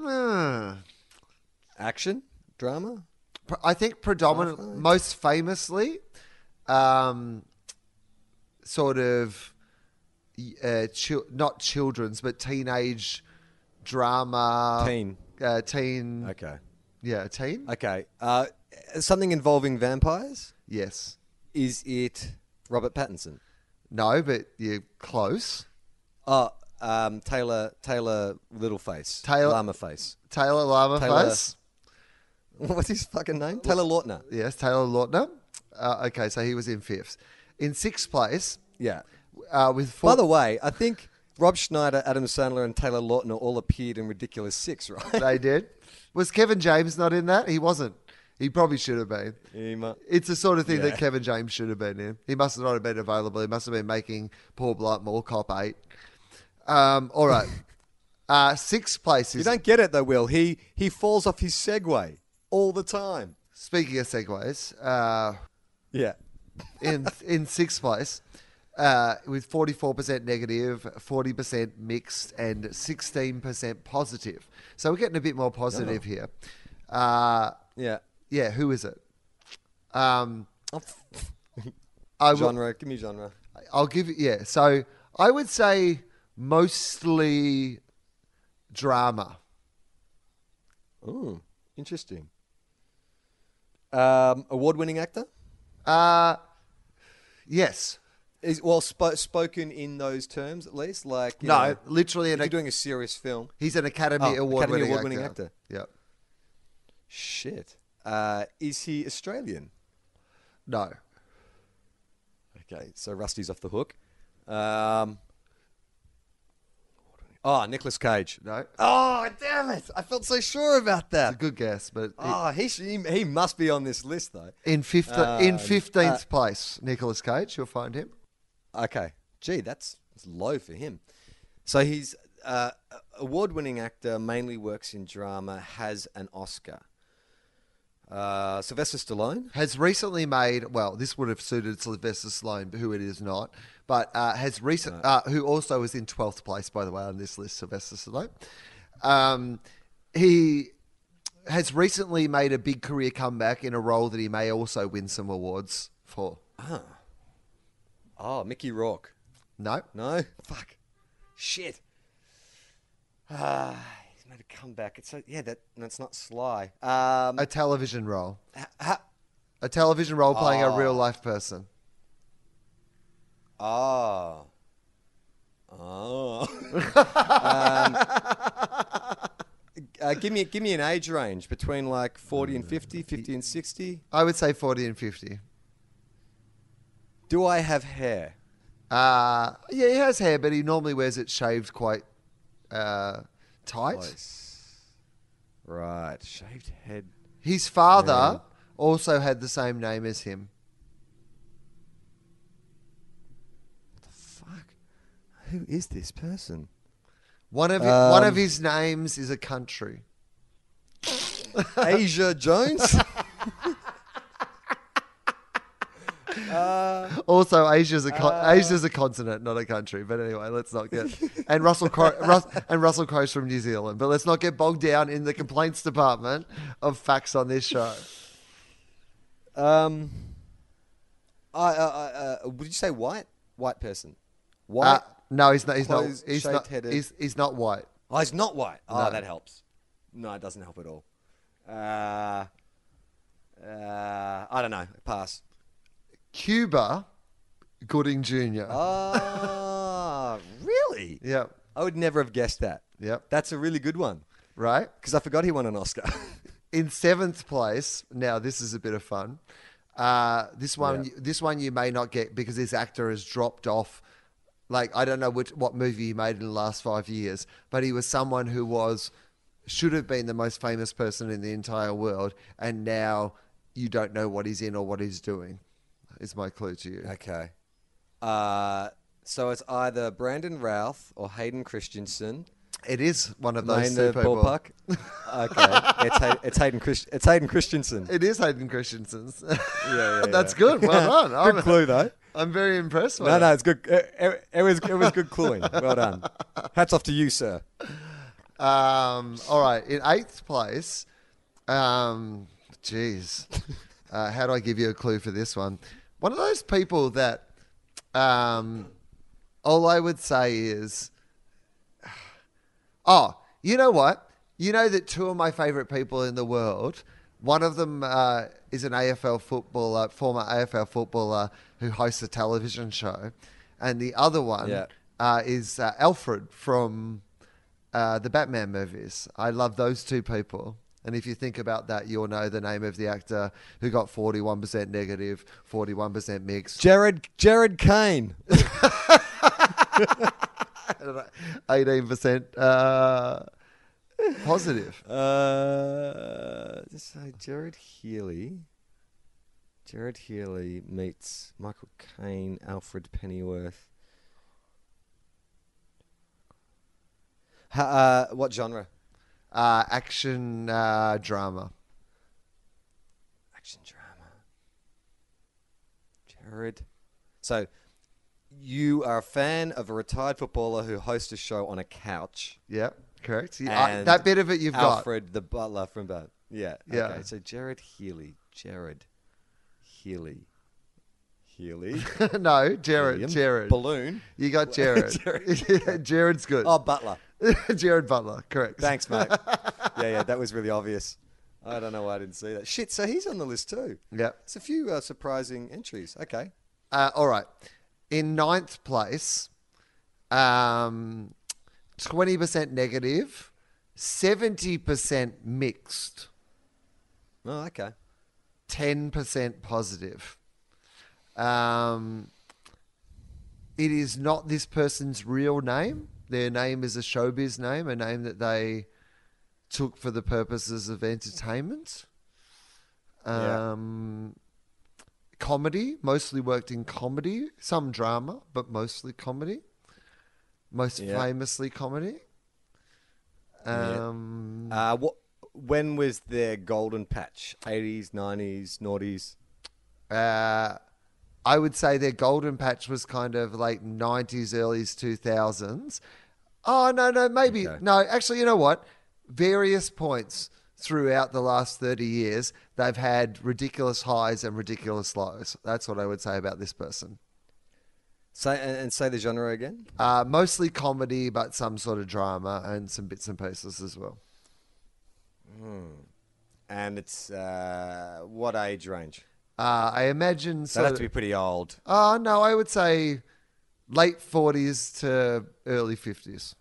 uh, Action, drama. I think predominant, Sci-fi? most famously, um, sort of, uh, chil- not children's, but teenage drama. Teen. Uh, teen. Okay. Yeah, teen. Okay. Uh, something involving vampires. yes. Is it Robert Pattinson? No, but you're close. Oh, um, Taylor Taylor Littleface. Taylor- Llama Face. Taylor Lama Taylor- face. What's his fucking name? Taylor Lautner. Yes, Taylor Lautner. Uh, okay, so he was in fifth. In sixth place, Yeah. uh, with four, By the way, I think Rob Schneider, Adam Sandler, and Taylor Lautner all appeared in Ridiculous Six, right? they did. Was Kevin James not in that? He wasn't. He probably should have been. Mu- It's the sort of thing Yeah. that Kevin James should have been in. He must have not have been available. He must have been making Paul Blart Mall Cop 8. Um, all right. Uh, sixth place You don't get it though, Will. He he falls off his Segway all the time. Speaking of segways, uh, Yeah. in in sixth place uh, with 44% negative, 40% mixed, and 16% positive. So we're getting a bit more positive here. Uh, Yeah. Yeah, who is it? Um, Oh, I will, genre. Give me genre. I'll give it. yeah. So I would say mostly drama. Ooh, interesting. Um, award-winning actor. Uh, yes. Is well spo- spoken in those terms at least. Like No, know, literally an you're doing a serious film. He's an Academy Oh, Award Academy winning Award-winning actor. actor. Yep. Shit. Uh, is he Australian? No. Okay, so Rusty's off the hook. Um, oh, Nicolas Cage. No. Oh, damn it! I felt so sure about It's a that. good guess, but it- Oh, he, sh- he he must be on this list though. in fifth in Um, fifteenth uh, place, Nicolas Cage. You'll find him. Okay, gee, that's, that's low for him. So he's uh, award-winning actor, mainly works in drama, has an Oscar. Uh, Sylvester Stallone. Has recently made well. This would have suited Sylvester Stallone, but who it is not. But uh, has recent uh, who also was in twelfth place, by the way, on this list. Sylvester Stallone. Um, he has recently made a big career comeback in a role that he may also win some awards for. Oh, Mickey Rourke. No, No, fuck, shit. Ah, made a comeback. It's so yeah. That that's not Sly. Um, a television role. ha- ha- A television role playing a Oh. real life person. oh. Oh. um, uh, give me give me an age range between like 40 and 50, 50 and 60. I would say forty and fifty. Do I have hair? Uh, yeah, he has hair, but he normally wears it shaved quite uh, tight. Close. Right, shaved head. His father also had the same name as him. What the fuck. Who is this person? One of one of Um, his names is a country. Asia Jones? Also, Asia's a con- Uh. Asia's a continent, not a country. But anyway, let's not get and Russell Rus- and Russell Crowe's from New Zealand. But let's not get bogged down in the complaints department of facts on this show. um, I, uh, uh, uh, would you say white? White person. Uh, White? no, he's not. He's not. He's not. He's, he's not white. oh, he's not white. Oh, No. that helps. No, it doesn't help at all. Uh, uh, I don't know. Pass. Cuba Gooding Jr. Ah, really? Yep. I would never have guessed that. Yep. That's a really good one Right. because I forgot he won an Oscar. In seventh place, now this is a bit of fun. Uh, this one, Yeah. this one you may not get because this actor has dropped off. Like I don't know which, what movie he made in the last five years, but he was someone who was should have been the most famous person in the entire world, and now you don't know what he's in or what he's doing. Is my clue to you? okay. Uh, so it's either Brandon Routh or Hayden Christensen. It is one of those Name two the people. ballpark. okay, it's, Hay- it's Hayden Christ- it's Hayden Christensen. It is Hayden Christensen's. Yeah, yeah, That's good. Well done. I'm, Good clue though. I'm very impressed. With No, it. no, it's good. It, it- it was it was good cluing. Well done. Hats off to you, sir. Um, all right, in eighth place, um, jeez, uh, how do I give you a clue for this one? One of those people that, um, all I would say is, oh, you know what? You know that two of my favorite people in the world. One of them uh, is an AFL footballer, former AFL footballer who hosts a television show, and the other one Yeah. uh, is uh, Alfred from uh, the Batman movies. I love those two people. And if you think about that, you'll know the name of the actor who got 41% negative, 41% mixed, Gerard Gerard Caine. 18% uh, positive. Uh, say Gerard Healy. Gerard Healy meets Michael Caine, Alfred Pennyworth. Ha, uh, what genre? Uh, action uh, drama. Action drama. Gerard. So, you are a fan of a retired footballer who hosts a show on a couch. Yep, correct. I- that bit of it you've got. Alfred, the butler from Bat. Yeah. Yeah. Okay. So Gerard Healy. Gerard Healy. Healy. no, Gerard. Helium. Gerard. Balloon. You got Gerard. Gerard. Gerard's good. Oh, Butler. Gerard Butler, correct. Thanks, mate. yeah, yeah. That was really obvious. I don't know why I didn't see that. Shit, so he's on the list too. Yeah. It's a few uh, surprising entries. Okay. Uh, all right. In ninth place, um, 20% negative, 70% mixed, Oh, okay. 10% positive. Um, it is not this person's real name. Their name is a showbiz name, a name that they took for the purposes of entertainment. Yeah. Um, Comedy, mostly worked in comedy, some drama, but mostly comedy. Most Yeah. famously comedy. Yeah. Um, Uh, what? When was their golden patch? 80s, 90s, noughties? Uh, I would say their golden patch was kind of late 90s, early 2000s. Oh, no, no, maybe. Okay. No, actually, you know what? Various points throughout the last 30 years, they've had ridiculous highs and ridiculous lows. That's what I would say about this person. Say and, say the genre again. Uh, mostly comedy, but some sort of drama and some bits and pieces as well. And it's uh, what age range? Uh, I imagine. So have of, to be pretty old. Oh, no, I would say late 40s to early 50s.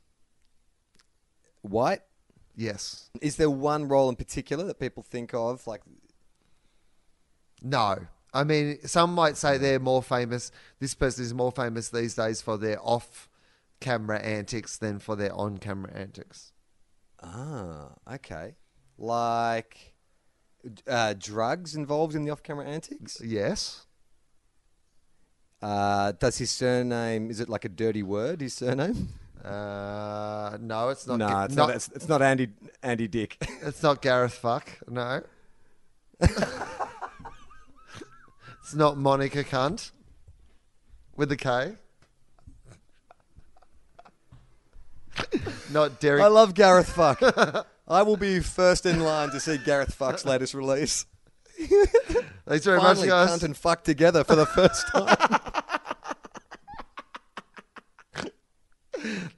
White. Yes. Is there one role in particular that people think of? Like, No. I mean, some might say they're more famous. This person is more famous these days for their off camera antics than for their on camera antics. ah, okay. Like, uh, drugs involved in the off-camera antics. Yes. Uh, does his surname? Is it like a dirty word? His surname? Uh, no, it's not. no, Ga- it's not. it's, it's not Andy Andy Dick. it's not Gareth Fuck. No. it's not Monica Cunt with a K. not Derek. I love Gareth Fuck. I will be first in line to see Gareth Fuck's latest release. Thanks very much, Finally, guys. cunt and fuck together for the first time.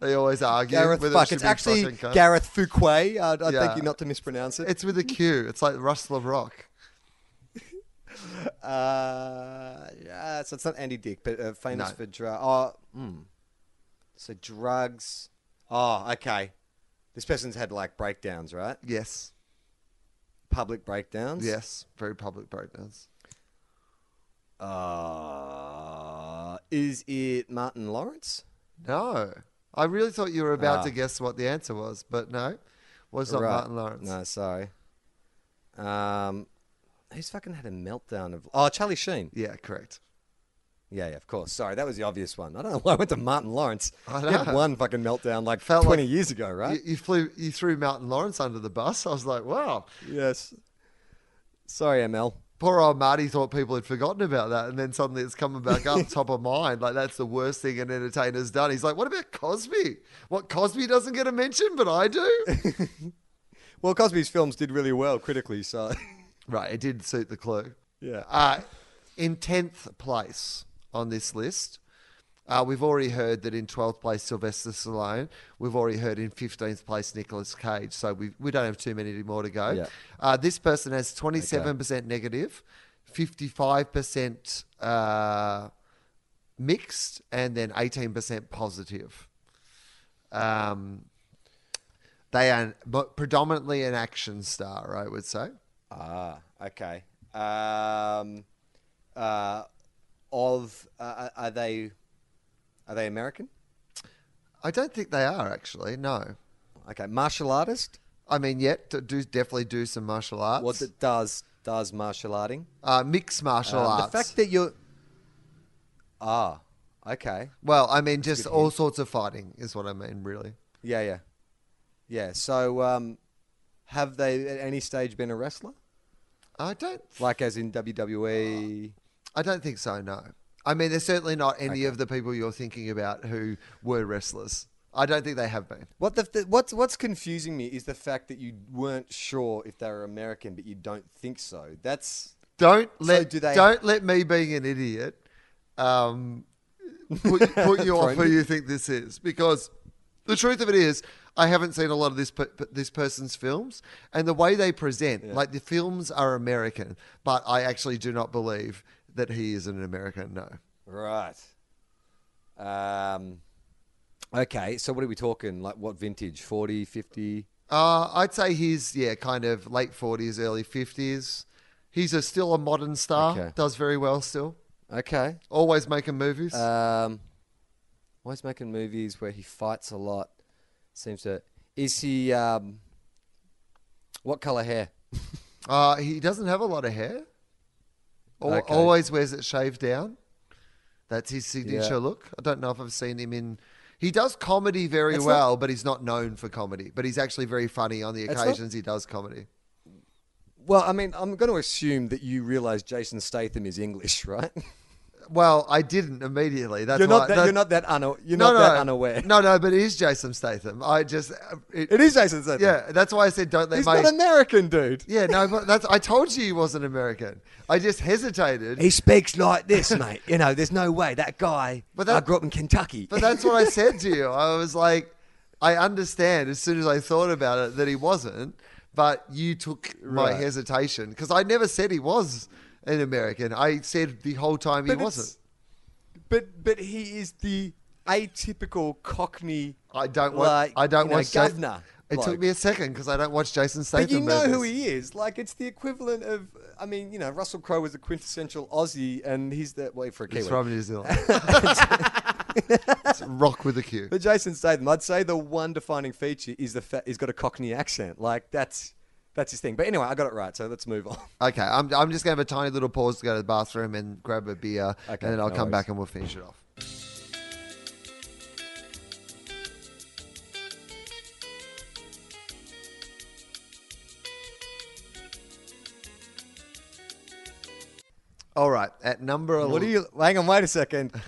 They always argue. Gareth it Fuck. should It's actually. Gareth Fuquay. I'd, I'd Yeah. thank you not to mispronounce it. It's with a Q. It's like Russell of Rock. Uh, yeah, so it's not Andy Dick, but uh, famous No. for drug. Oh, mm. so drugs. Oh, okay. This person's had like breakdowns, right? Yes. Public breakdowns. Yes. Very public breakdowns. Uh, is it Martin Lawrence? No. I really thought you were about Ah. to guess what the answer was, but no. Was not Right. Martin Lawrence. No, sorry. Um, who's fucking had a meltdown of? Oh, Charlie Sheen. Yeah, correct. Yeah, yeah, of course. Sorry, that was the obvious one. I don't know why I went to Martin Lawrence. I He had one fucking meltdown like Felt twenty like- years ago, right? You, you flew you threw Martin Lawrence under the bus. I was like, wow. Yes. Sorry, ML. Poor old Marty thought people had forgotten about that, and then suddenly it's coming back up top of mind. Like that's the worst thing an entertainer's done. He's like, "What about Cosby? What Cosby doesn't get a mention, but I do." Well, Cosby's films did really well critically, so right, it did suit the clue. yeah. Uh, in 10th place on this list, uh, we've already heard that in 12th place, Sylvester Stallone. We've already heard in 15th place, Nicolas Cage. So we, we don't have too many more to go. Yeah. Uh, this person has 27% negative, 55% uh, mixed, and then 18% positive. Um, they are predominantly an action star, I would say. Ah, okay. Um, uh, of uh, are they are they American? I don't think they are actually. No, Okay, martial artist. I mean, yet to do definitely do some martial arts. What that does does martial arting? uh, mixed martial Um, arts. The fact that you're ah, okay, well, I mean, just all hint. sorts of fighting is what I mean, really. yeah, yeah, yeah. So, um, have they at any stage been a wrestler? I don't. Like as in WWE? I don't think so. No. I mean, there's certainly not any of the people you're thinking about who were wrestlers. I don't think they have been. What the, the what's what's confusing me is the fact that you weren't sure if they were American, but you don't think so. That's Don't let do they- don't let me being an idiot um, put, put you off who you think this is because The truth of it is, I haven't seen a lot of this per- this person's films, and the way they present, like the films are American, but I actually do not believe that he is an American. No. Right. Um, okay, so what are we talking? Like what vintage? 40, 50? Uh, I'd say he's yeah, kind of late forties, early fifties. He's a, still a modern star. Okay. Does very well still. Okay. Always making movies. Um, always making movies where he fights a lot. Seems to. Is he? Um, what color hair? Uh, he doesn't have a lot of hair. Al- Okay. Always wears it shaved down. That's his signature Yeah. look. I don't know if I've seen him in. He does comedy very It's not- well, but he's not known for comedy. But he's actually very funny on the It's not- occasions he does comedy. Well, I mean, I'm going to assume that you realize Jason Statham is English, right? Well, I didn't immediately. That's you're why, not that, that- you're not that una- you're no, not no, that unaware. No, no, but it is Jason Statham. I just uh, it, It is Jason Statham. yeah. That's why I said don't let He's my not American, dude. yeah. No, but that's I told you he wasn't American. I just hesitated. He speaks like this, mate. You know, there's no way that guy. But that- I grew up in Kentucky. But that's what I said to you. I was like, I understand as soon as I thought about it that he wasn't, but you took my Right. hesitation because I never said he was an American. I said the whole time he wasn't. But but he is the atypical Cockney. I don't want. like, I don't you know, watch Ja- governor. It bloke. took me a second because I don't watch Jason Statham. But you know who he is. Like it's the equivalent of. I mean, you know, Russell Crowe was a quintessential Aussie, and he's the wait for a Kiwi. He's from New Zealand. Rock with a Q. But Jason Statham, I'd say the one defining feature is the fact he's got a Cockney accent. Like that's that's his thing. But anyway, I got it right. So let's move on. Okay, I'm, I'm just going to have a tiny little pause to go to the bathroom and grab a beer, Okay, and then I'll no come worries. back and we'll finish it off. All right, at number 11. What do you? Hang on, wait a second.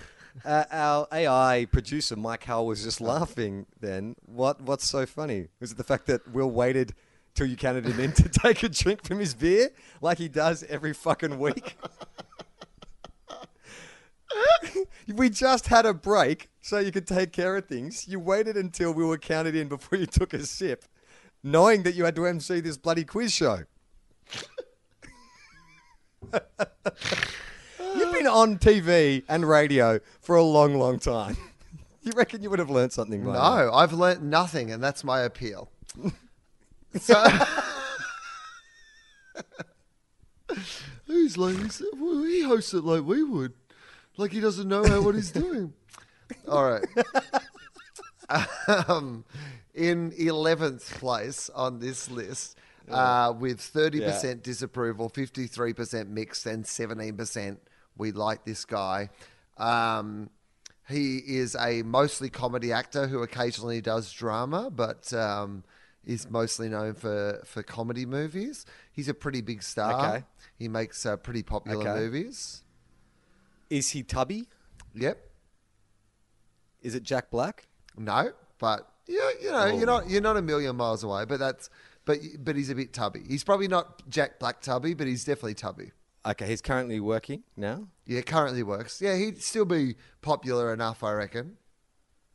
Uh, our AI producer Mike Howell was just laughing. Then what? What's so funny? Was it the fact that Will waited till you counted him in to take a drink from his beer, like he does every fucking week? we just had a break so you could take care of things. You waited until we were counted in before you took a sip, knowing that you had to MC this bloody quiz show. You've been on TV and radio for a long, long time. You reckon you would have learned something by now? No, I've learnt nothing, and that's my appeal. So, he's like, he's, well, he hosts it like we would, like he doesn't know how, what he's doing. All right. um, in eleventh place on this list, uh, with thirty percent disapproval, fifty-three percent mixed, and seventeen percent we like this guy. Um, he is a mostly comedy actor who occasionally does drama, but um, is mostly known for, for comedy movies. He's a pretty big star. Okay. He makes uh, pretty popular Okay. movies. Is he Tubby? Yep. Is it Jack Black? No, but yeah, you know, you're not you're not a million miles away. But that's but but he's a bit tubby. He's probably not Jack Black tubby, but he's definitely tubby. Okay, he's currently working now. Yeah, currently works. Yeah, he'd still be popular enough, I reckon.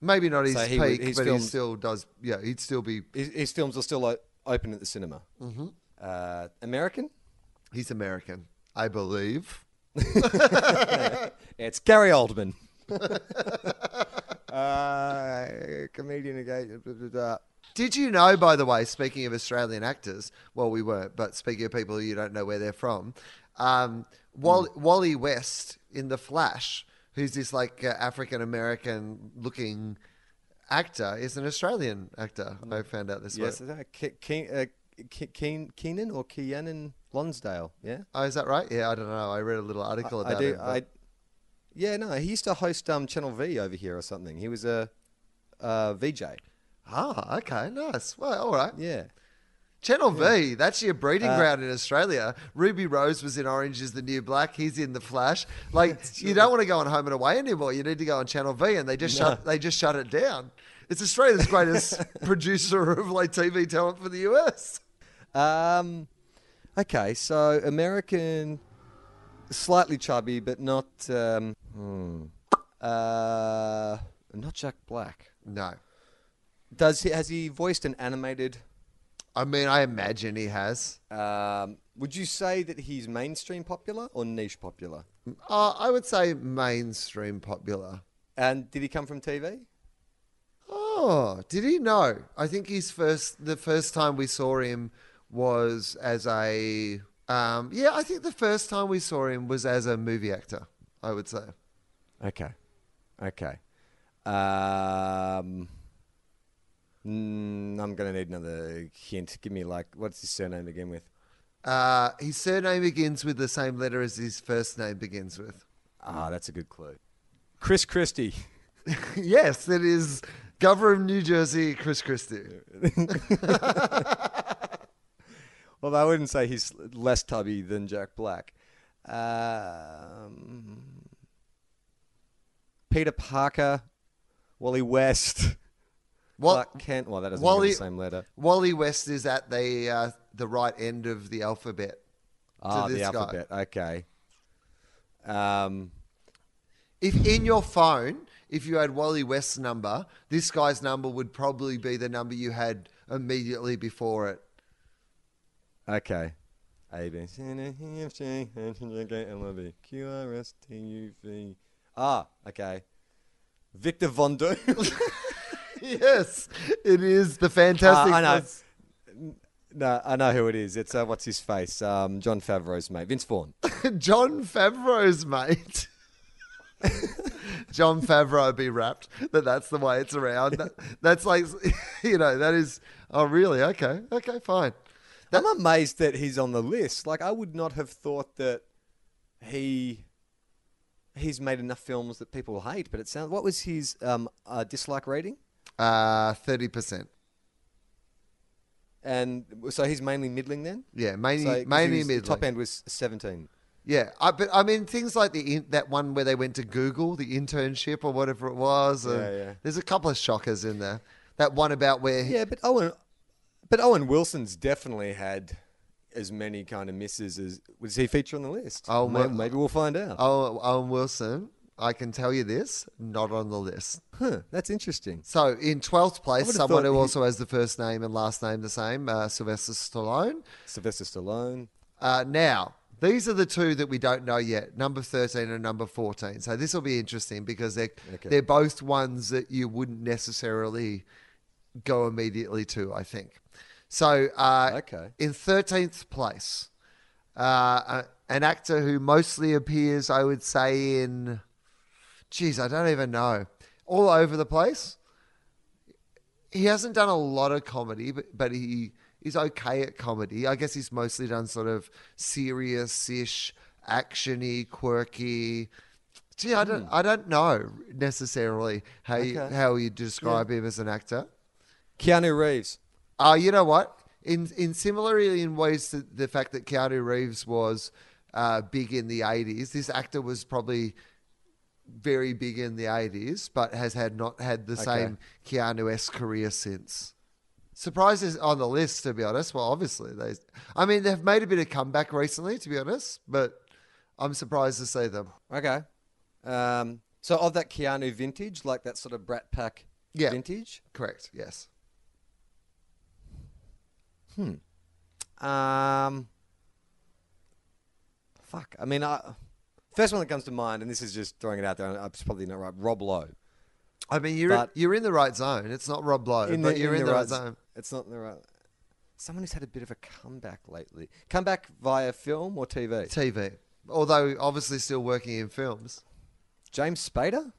Maybe not his So he peak, his but films- he still does. Yeah, he'd still be. His, his films are still open at the cinema. Mm-hmm. Uh, American? He's American, I believe. It's Gary Oldman. uh, comedian again. blah, blah, blah. Did you know, by the way, speaking of Australian actors, well, we weren't, but speaking of people you don't know where they're from, um, Wally, Wally West in The Flash, who's this like uh, African American looking actor, is an Australian actor. I found out this Yes, week. is that Ke- Ke- uh, Keen- Keiynan or Keiynan Lonsdale? Yeah, Oh, is that right? Yeah, I don't know. I read a little article I about do. it. but- I, yeah, no, he used to host um, Channel V over here or something. He was a uh, VJ. Ah, okay, nice. Well, all right. Yeah. Channel V, that's your breeding Uh, ground in Australia. Ruby Rose was in Orange is the New Black. He's in The Flash. Like, you don't want to go on Home and Away anymore. You need to go on Channel V, and they just shut they just shut it down. It's Australia's greatest producer of like TV talent for the US. Um, okay, so American, slightly chubby, but not um, hmm, uh, not Jack Black. No, Does he has he voiced an animated? I mean, I imagine he has. Um, would you say that he's mainstream popular or niche popular? Uh, I would say mainstream popular. And did he come from TV? Oh, did he? No. I think his first, the first time we saw him was as a, um, yeah, I think the first time we saw him was as a movie actor, I would say. Okay. Okay. Um, mm, I'm going to need another hint. Give me, like, what's his surname begin with? Uh, his surname begins with the same letter as his first name begins with. Ah, that's a good clue. Chris Christie. yes, it is Governor of New Jersey, Chris Christie. well, I wouldn't say he's less tubby than Jack Black. Um, Peter Parker, Wally West, Wa- Clark Kent. Well, that doesn't Wally- the same letter. Wally West is at the uh, the right end of the alphabet. Ah, the guy. alphabet. Okay. Um, If in your phone, if you had Wally West's number, this guy's number would probably be the number you had immediately before it. okay. A B C D E F G H I J K L M N Q R S T U V. Ah, okay. Victor Von Doom. yes, it is the fantastic. Uh, I know. No, I know who it is. It's uh, what's his face? Um, Jon Favreau's mate, Vince Vaughn. Jon Favreau's mate. Jon Favreau be wrapped that that's the way it's around. That, that's like, you know, that is. Oh, really? Okay. Okay. Fine. I'm amazed that he's on the list. Like, I would not have thought that he he's made enough films that people hate. But it sounds. What was his um, uh, dislike rating? Uh, thirty percent. And so he's mainly middling then. Yeah, mainly So, mainly was- the middling. top end was 17. Yeah, I, but I mean things like the in, that one where they went to Google the internship or whatever it was. and Yeah, yeah. There's a couple of shockers in there. That one about where he, Yeah, but Owen, but Owen Wilson's definitely had as many kind of misses as was he feature on the list? Oh, maybe, well- maybe we'll find out. oh, Owen Wilson, I can tell you this, not on the list. Huh, that's interesting. So in twelfth place, someone who he- also has the first name and last name the same, uh, Sylvester Stallone. Sylvester Stallone. Uh, now, these are the two that we don't know yet, number 13 and number 14. So this will be interesting because they're, Okay. they're both ones that you wouldn't necessarily go immediately to, I think. So uh, Okay. in 13th place, uh, an actor who mostly appears, I would say, in, geez, I don't even know, all over the place. He hasn't done a lot of comedy, but, but he is okay at comedy. I guess he's mostly done sort of serious-ish, actiony, quirky. Gee, I don't, I don't know necessarily how you, how you describe him as an actor. Keanu Reeves. Uh, you know what? In in similarly in ways to the fact that Keanu Reeves was uh, big in the eighties, this actor was probably very big in the eighties, but has had not had the Okay. same Keanu esque career since. Surprises on the list, to be honest. Well, obviously they. I mean, they've made a bit of comeback recently, to be honest, but I'm surprised to see them. Okay. Um, so of that Keanu vintage, like that sort of Brat Pack Yeah. vintage. Correct. Yes. Hmm. Um, fuck. I mean, I, first one that comes to mind, and this is just throwing it out there. and It's probably not right. Rob Lowe. I mean, you're But- you're in the right zone. It's not Rob Lowe, but you're in, the, right zone. It's not in the right. Someone who's had a bit of a comeback lately. Comeback via film or TV. TV. Although obviously still working in films. James Spader.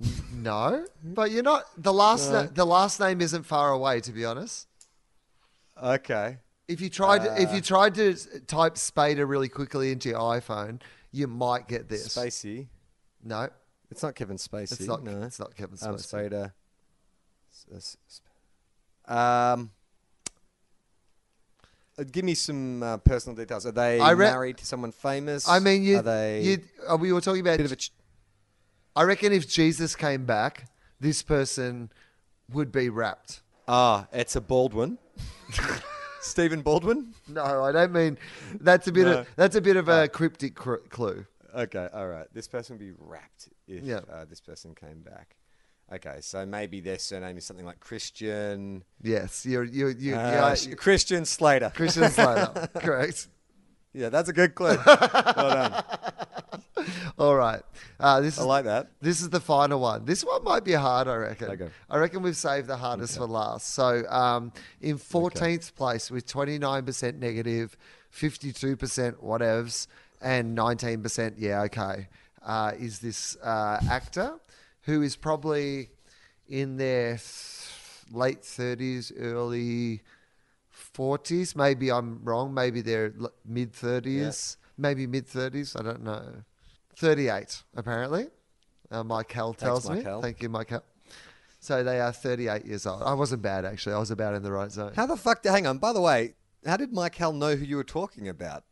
No, but you're not. The last na- the last name isn't far away, to be honest. Okay. If you tried if Uh. you tried to s- type Spader really quickly into your iPhone, you might get this. Spacey. No, It's not Kevin Spacey. it's not. No. It's not Kevin Um, Spacey. Spader. S- s- sp- Um. uh, Give me some uh, personal details. Are they re- married to someone famous? I mean, you. Are they You. Uh, we were talking about. bit of a? Ch- I reckon if Jesus came back, this person would be wrapped. ah, it's a Baldwin. Stephen Baldwin. No, I don't mean. That's a bit No. of. That's a bit of a cryptic cr- clue. Okay, all right. This person would be wrapped if Yeah. uh, this person came back. Okay, so maybe their surname is something like Christian. Yes, you're you you, Uh, yeah, Christian Slater. Christian Slater. Correct. Yeah, that's a good clue. well done. All right. Uh, this I is like that. This is the final one. This one might be hard, I reckon. Okay. I reckon we've saved the hardest for last. So, um, in 14th place with 29% negative, 52% whatevs, and 19% yeah, okay, uh, is this uh, actor who is probably in their th- late 30s, early 40s. Maybe I'm wrong. Maybe they're mid 30s. Maybe mid 30s. I don't know. 38, apparently. Uh, Michael tells me. Michael. Thank you, Michael. So they are 38 years old. I wasn't bad, actually. I was about in the right zone. How the fuck? Hang on. By the way, how did Michael know who you were talking about?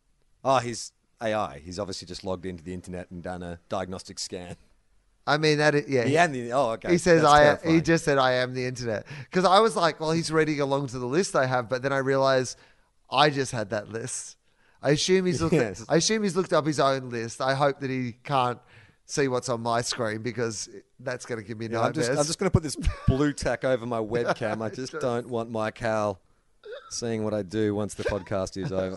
Oh, he's AI. He's obviously just logged into the internet and done a diagnostic scan. I mean, that is, yeah. He the oh, okay. He says That's I. terrifying. He just said I am the internet because I was like, well, he's reading along to the list I have, but then I realized I just had that list. I assume he's looked. Yes. I assume he's looked up his own list. I hope that he can't see what's on my screen because that's going to give me Yeah, I'm nightmares. just, I'm just going to put this blue tack over my webcam. I just don't want my Hal seeing what I do once the podcast is over.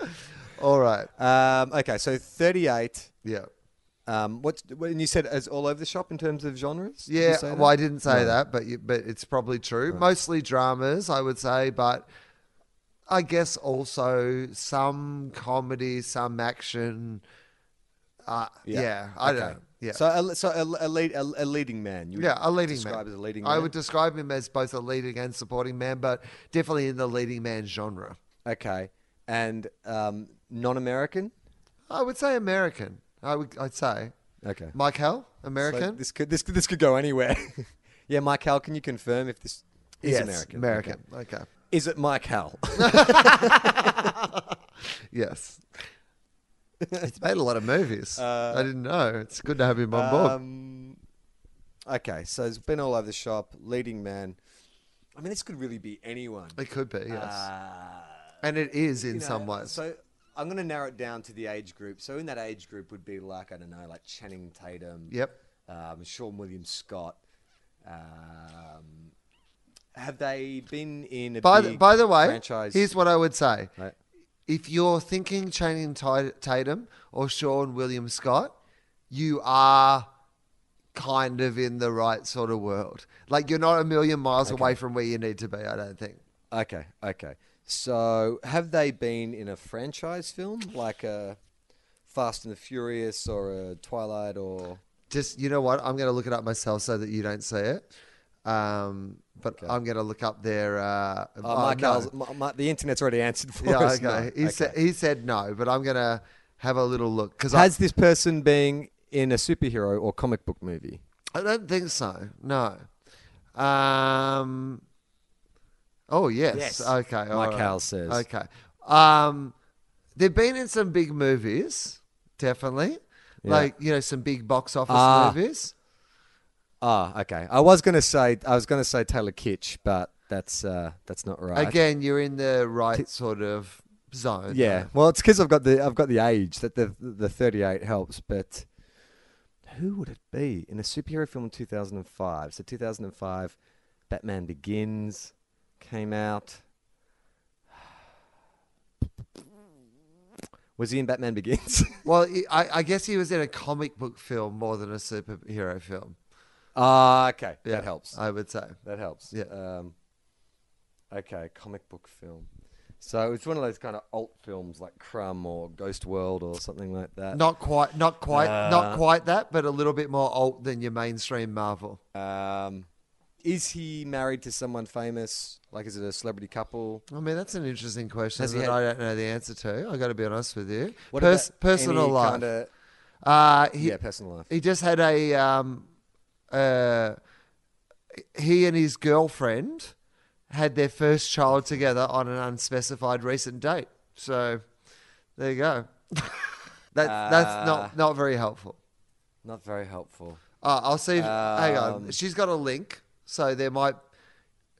All right. Um, okay, so 38. Yeah. Um, what's when you said as all over the shop in terms of genres? Yeah, well, I didn't say No. that, but you, but it's probably true. Mostly dramas, I would say, but I guess also some comedy, some action. Uh, yeah. I okay. don't. Yeah, So, a, so a, a, lead, a, a leading man. You yeah, a leading describe man. as a leading man. I would describe him as both a leading and supporting man, but definitely in the leading man genre. Okay, and um, non-American. I would say American. I would. I'd say Okay, Mike Hell, So American. this could this could this could go anywhere. yeah, Mike Hal, can you confirm if this is yes, American? American. Okay. Okay. Is it Mike Hal? Yes. He's made a lot of movies. I didn't know. It's good to have him on board. Um, okay, so it's been all over the shop. Leading man. I mean, this could really be anyone. It could be, yes. Uh, and it is in you know, some ways. So I'm going to narrow it down to the age group. So in that age group would be like I don't know, like Channing Tatum. Yep. Um, Seann William Scott. Um, have they been in a by, big the, by the way, franchise? here's what I would say. Right. If you're thinking Channing Tatum or Seann William Scott, you are kind of in the right sort of world. Like you're not a million miles away from where you need to be, I don't think. Okay, okay. So have they been in a franchise film like a Fast and the Furious or a Twilight or? Just you know what? I'm going to look it up myself so that you don't see it. Um, but I'm going to look up their. Uh, Oh, oh, no. My, my- the internet's already answered for Yeah, us. okay. no. He said he said no, but I'm going to have a little look because I, Has this person been in a superhero or comic book movie? I don't think so. No. Um. Oh yes. Yes. Okay. Mike right. Howell says. Okay. Um, they've been in some big movies, definitely. Yeah. Like you know, some big box office Ah. movies. Ah, okay. I was gonna say I was gonna say Taylor Kitsch, but that's uh, that's not right. Again, you're in the right sort of zone. Yeah. though. Well, it's because I've got the I've got the age that the the 38 helps, but who would it be in a superhero film in 2005? So 2005, Batman Begins came out. Was he in Batman Begins? Well, I, I guess he was in a comic book film more than a superhero film. Ah, okay. Yeah, That helps. I would say. That helps. Yeah. Um, okay, comic book film. So it's one of those kind of alt films like Crumb or Ghost World or something like that. Not quite, not quite, Uh, not quite that, but a little bit more alt than your mainstream Marvel. Um, is he married to someone famous? Like, is it a celebrity couple? I mean, that's an interesting question Has he that had- I don't know the answer to. I got to be honest with you. What Pers- about personal any life. Kinda, uh, he, yeah, personal life. he just had a um, uh, he and his girlfriend had their first child together on an unspecified recent date. So there you go. that that's Uh, not not very helpful. Not very helpful. Uh, I'll see. If, hang on. Um, She's got a link, so there might.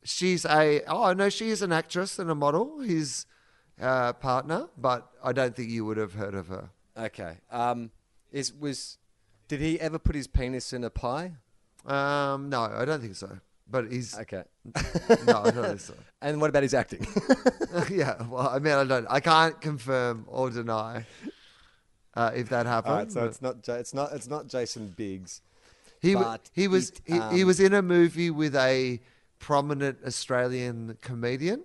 She's a. Oh no, she is an actress and a model. His uh, partner, but I don't think you would have heard of her. Okay. Um, is was Did he ever put his penis in a pie? Um, no, I don't think so. But he's Okay. no, I don't think so. And what about his acting? yeah, well, I mean, I don't, I can't confirm or deny uh, if that happened. All right, so but it's not Ja- it's not it's not Jason Biggs. He but he was it, he, he um, was in a movie with a prominent Australian comedian.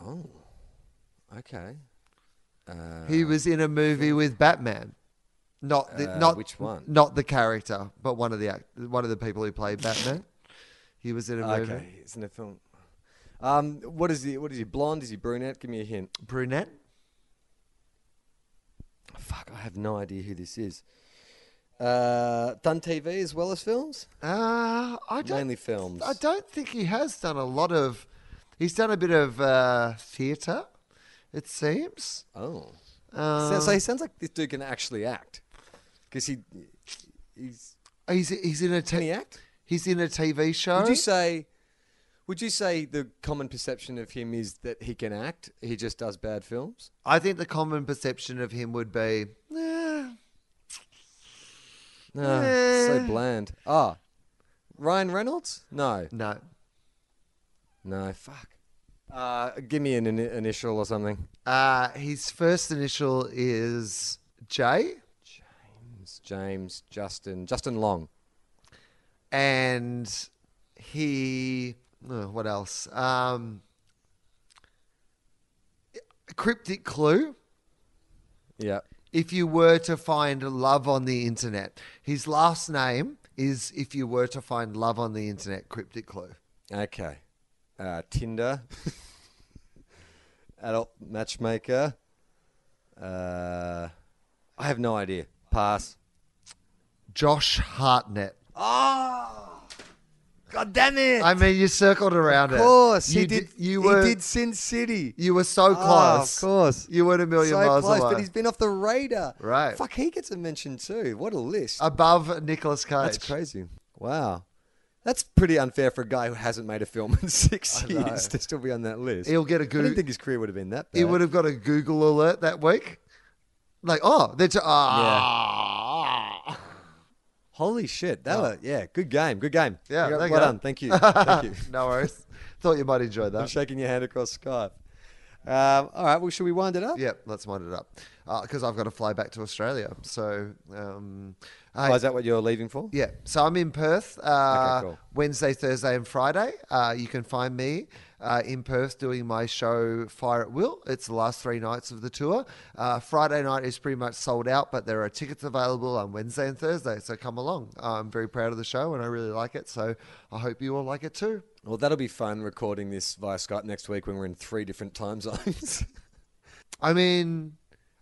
Oh, okay. Uh, He was in a movie with Batman. Not the Uh, not which one? Not the character, but one of the act- one of the people who played Batman. He was in a movie. okay. It's in a film. Um, what is he? What is he? Blonde? Is he brunette? Give me a hint. Brunette. Fuck, I have no idea who this is. Uh, done TV as well as films. Uh, I don't. Mainly films. I don't think he has done a lot of. He's done a bit of uh, theatre. It seems. Oh, Uh, so, so he sounds like this dude can actually act. Because he, he's he's he's in a can t- he act? he's in a TV show. Would you say? Would you say the common perception of him is that he can act? He just does bad films. I think the common perception of him would be, No, so Eh. bland. Ah, Ryan Reynolds? No, no. no. Fuck. Uh, give me an ini initial or something. Uh, his first initial is J, It's James, Justin, Justin Long. and he. oh, what else? Um, cryptic clue. Yeah. If you were to find love on the internet. His last name is if you were to find love on the internet, cryptic clue. Okay. Uh, Tinder. Adult matchmaker. Uh, I have no idea. Pass. Josh Hartnett. Oh, God damn it! I mean, you circled around it. of course, you he did. You he were. did Sin City. You were so Oh, close. of course. You weren't a million so miles close, away. but he's been off the radar. Right. Fuck, he gets a mention too. What a list. above Nicolas Cage. That's crazy. Wow. That's pretty unfair for a guy who hasn't made a film in six years to still be on that list. He'll get a I good. didn't think his career would have been that bad. He would have got a Google alert that week. Like, oh, they're t- ah. Holy shit! That was yeah, good game, good game. Yeah, well go. done. Thank you, thank you. no worries. Thought you might enjoy that. I'm shaking your hand across Skype. Um, all right, well, should we wind it up? Yeah, let's wind it up because I've got to fly back to Australia. So, um, Oh, is that what you're leaving for? yeah. So I'm in Perth uh, cool. Wednesday, Thursday, and Friday. Uh, you can find me uh, in Perth doing my show Fire at Will. It's the last three nights of the tour. Uh, Friday night is pretty much sold out, but there are tickets available on Wednesday and Thursday. So come along. I'm very proud of the show and I really like it. So I hope you all like it too. Well, that'll be fun recording this via Skype next week when we're in three different time zones. I mean,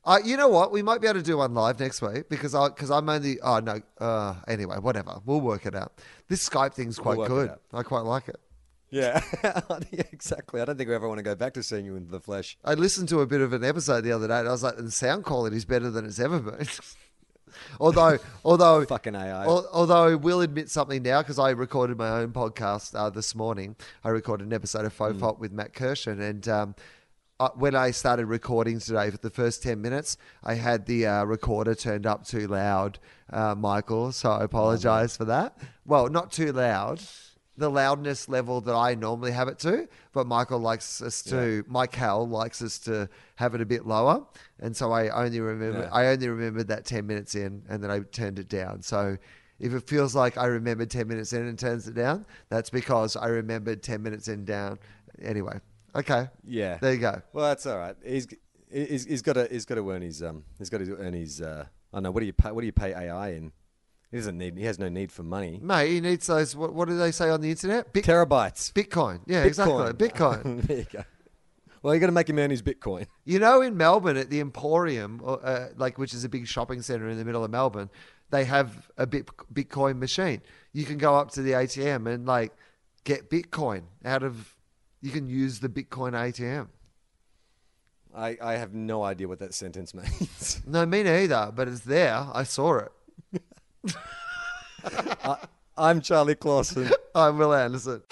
uh, you know what? We might be able to do one live next week because I because I'm only. Oh no. Uh, anyway, whatever. We'll work it out. This Skype thing's quite it good. I quite like it. yeah. yeah, exactly. I don't think we ever want to go back to seeing you in the flesh. I listened to a bit of an episode the other day, and I was like, the sound quality is better than it's ever been. although, although, Fucking AI. al- although I will admit something now because I recorded my own podcast uh, this morning. I recorded an episode of Faux Fault with Matt Kirshen, and um, uh, when I started recording today for the first ten minutes, I had the uh, recorder turned up too loud, uh, Michael. So I apologise for that. Well, not too loud. The loudness level that I normally have it to, but Michael likes us to. Mike Michael likes us to have it a bit lower, and so I only remember. Yeah. I only remembered that ten minutes in, and then I turned it down. So if it feels like I remembered 10 minutes in and turns it down, that's because I remembered 10 minutes in down. Anyway, okay. yeah. There you go. Well, that's all right. He's he's, he's got to he's got to earn his um he's got to earn his uh I don't know what do you pay what do you pay AI in? He doesn't need he has no need for money. Mate, he needs those, what, what do they say on the internet? Bit, Terabytes. Bitcoin. Yeah, exactly. Bitcoin. there you go. Well, you got to make him earn his Bitcoin. You know, in Melbourne at the Emporium, uh, like which is a big shopping centre in the middle of Melbourne, they have a bit Bitcoin machine. You can go up to the ATM and like get Bitcoin out of. You can use the Bitcoin ATM. I, I have no idea what that sentence means. No, me neither, but it's there. I saw it. I'm Charlie Clausen. I'm Will Anderson.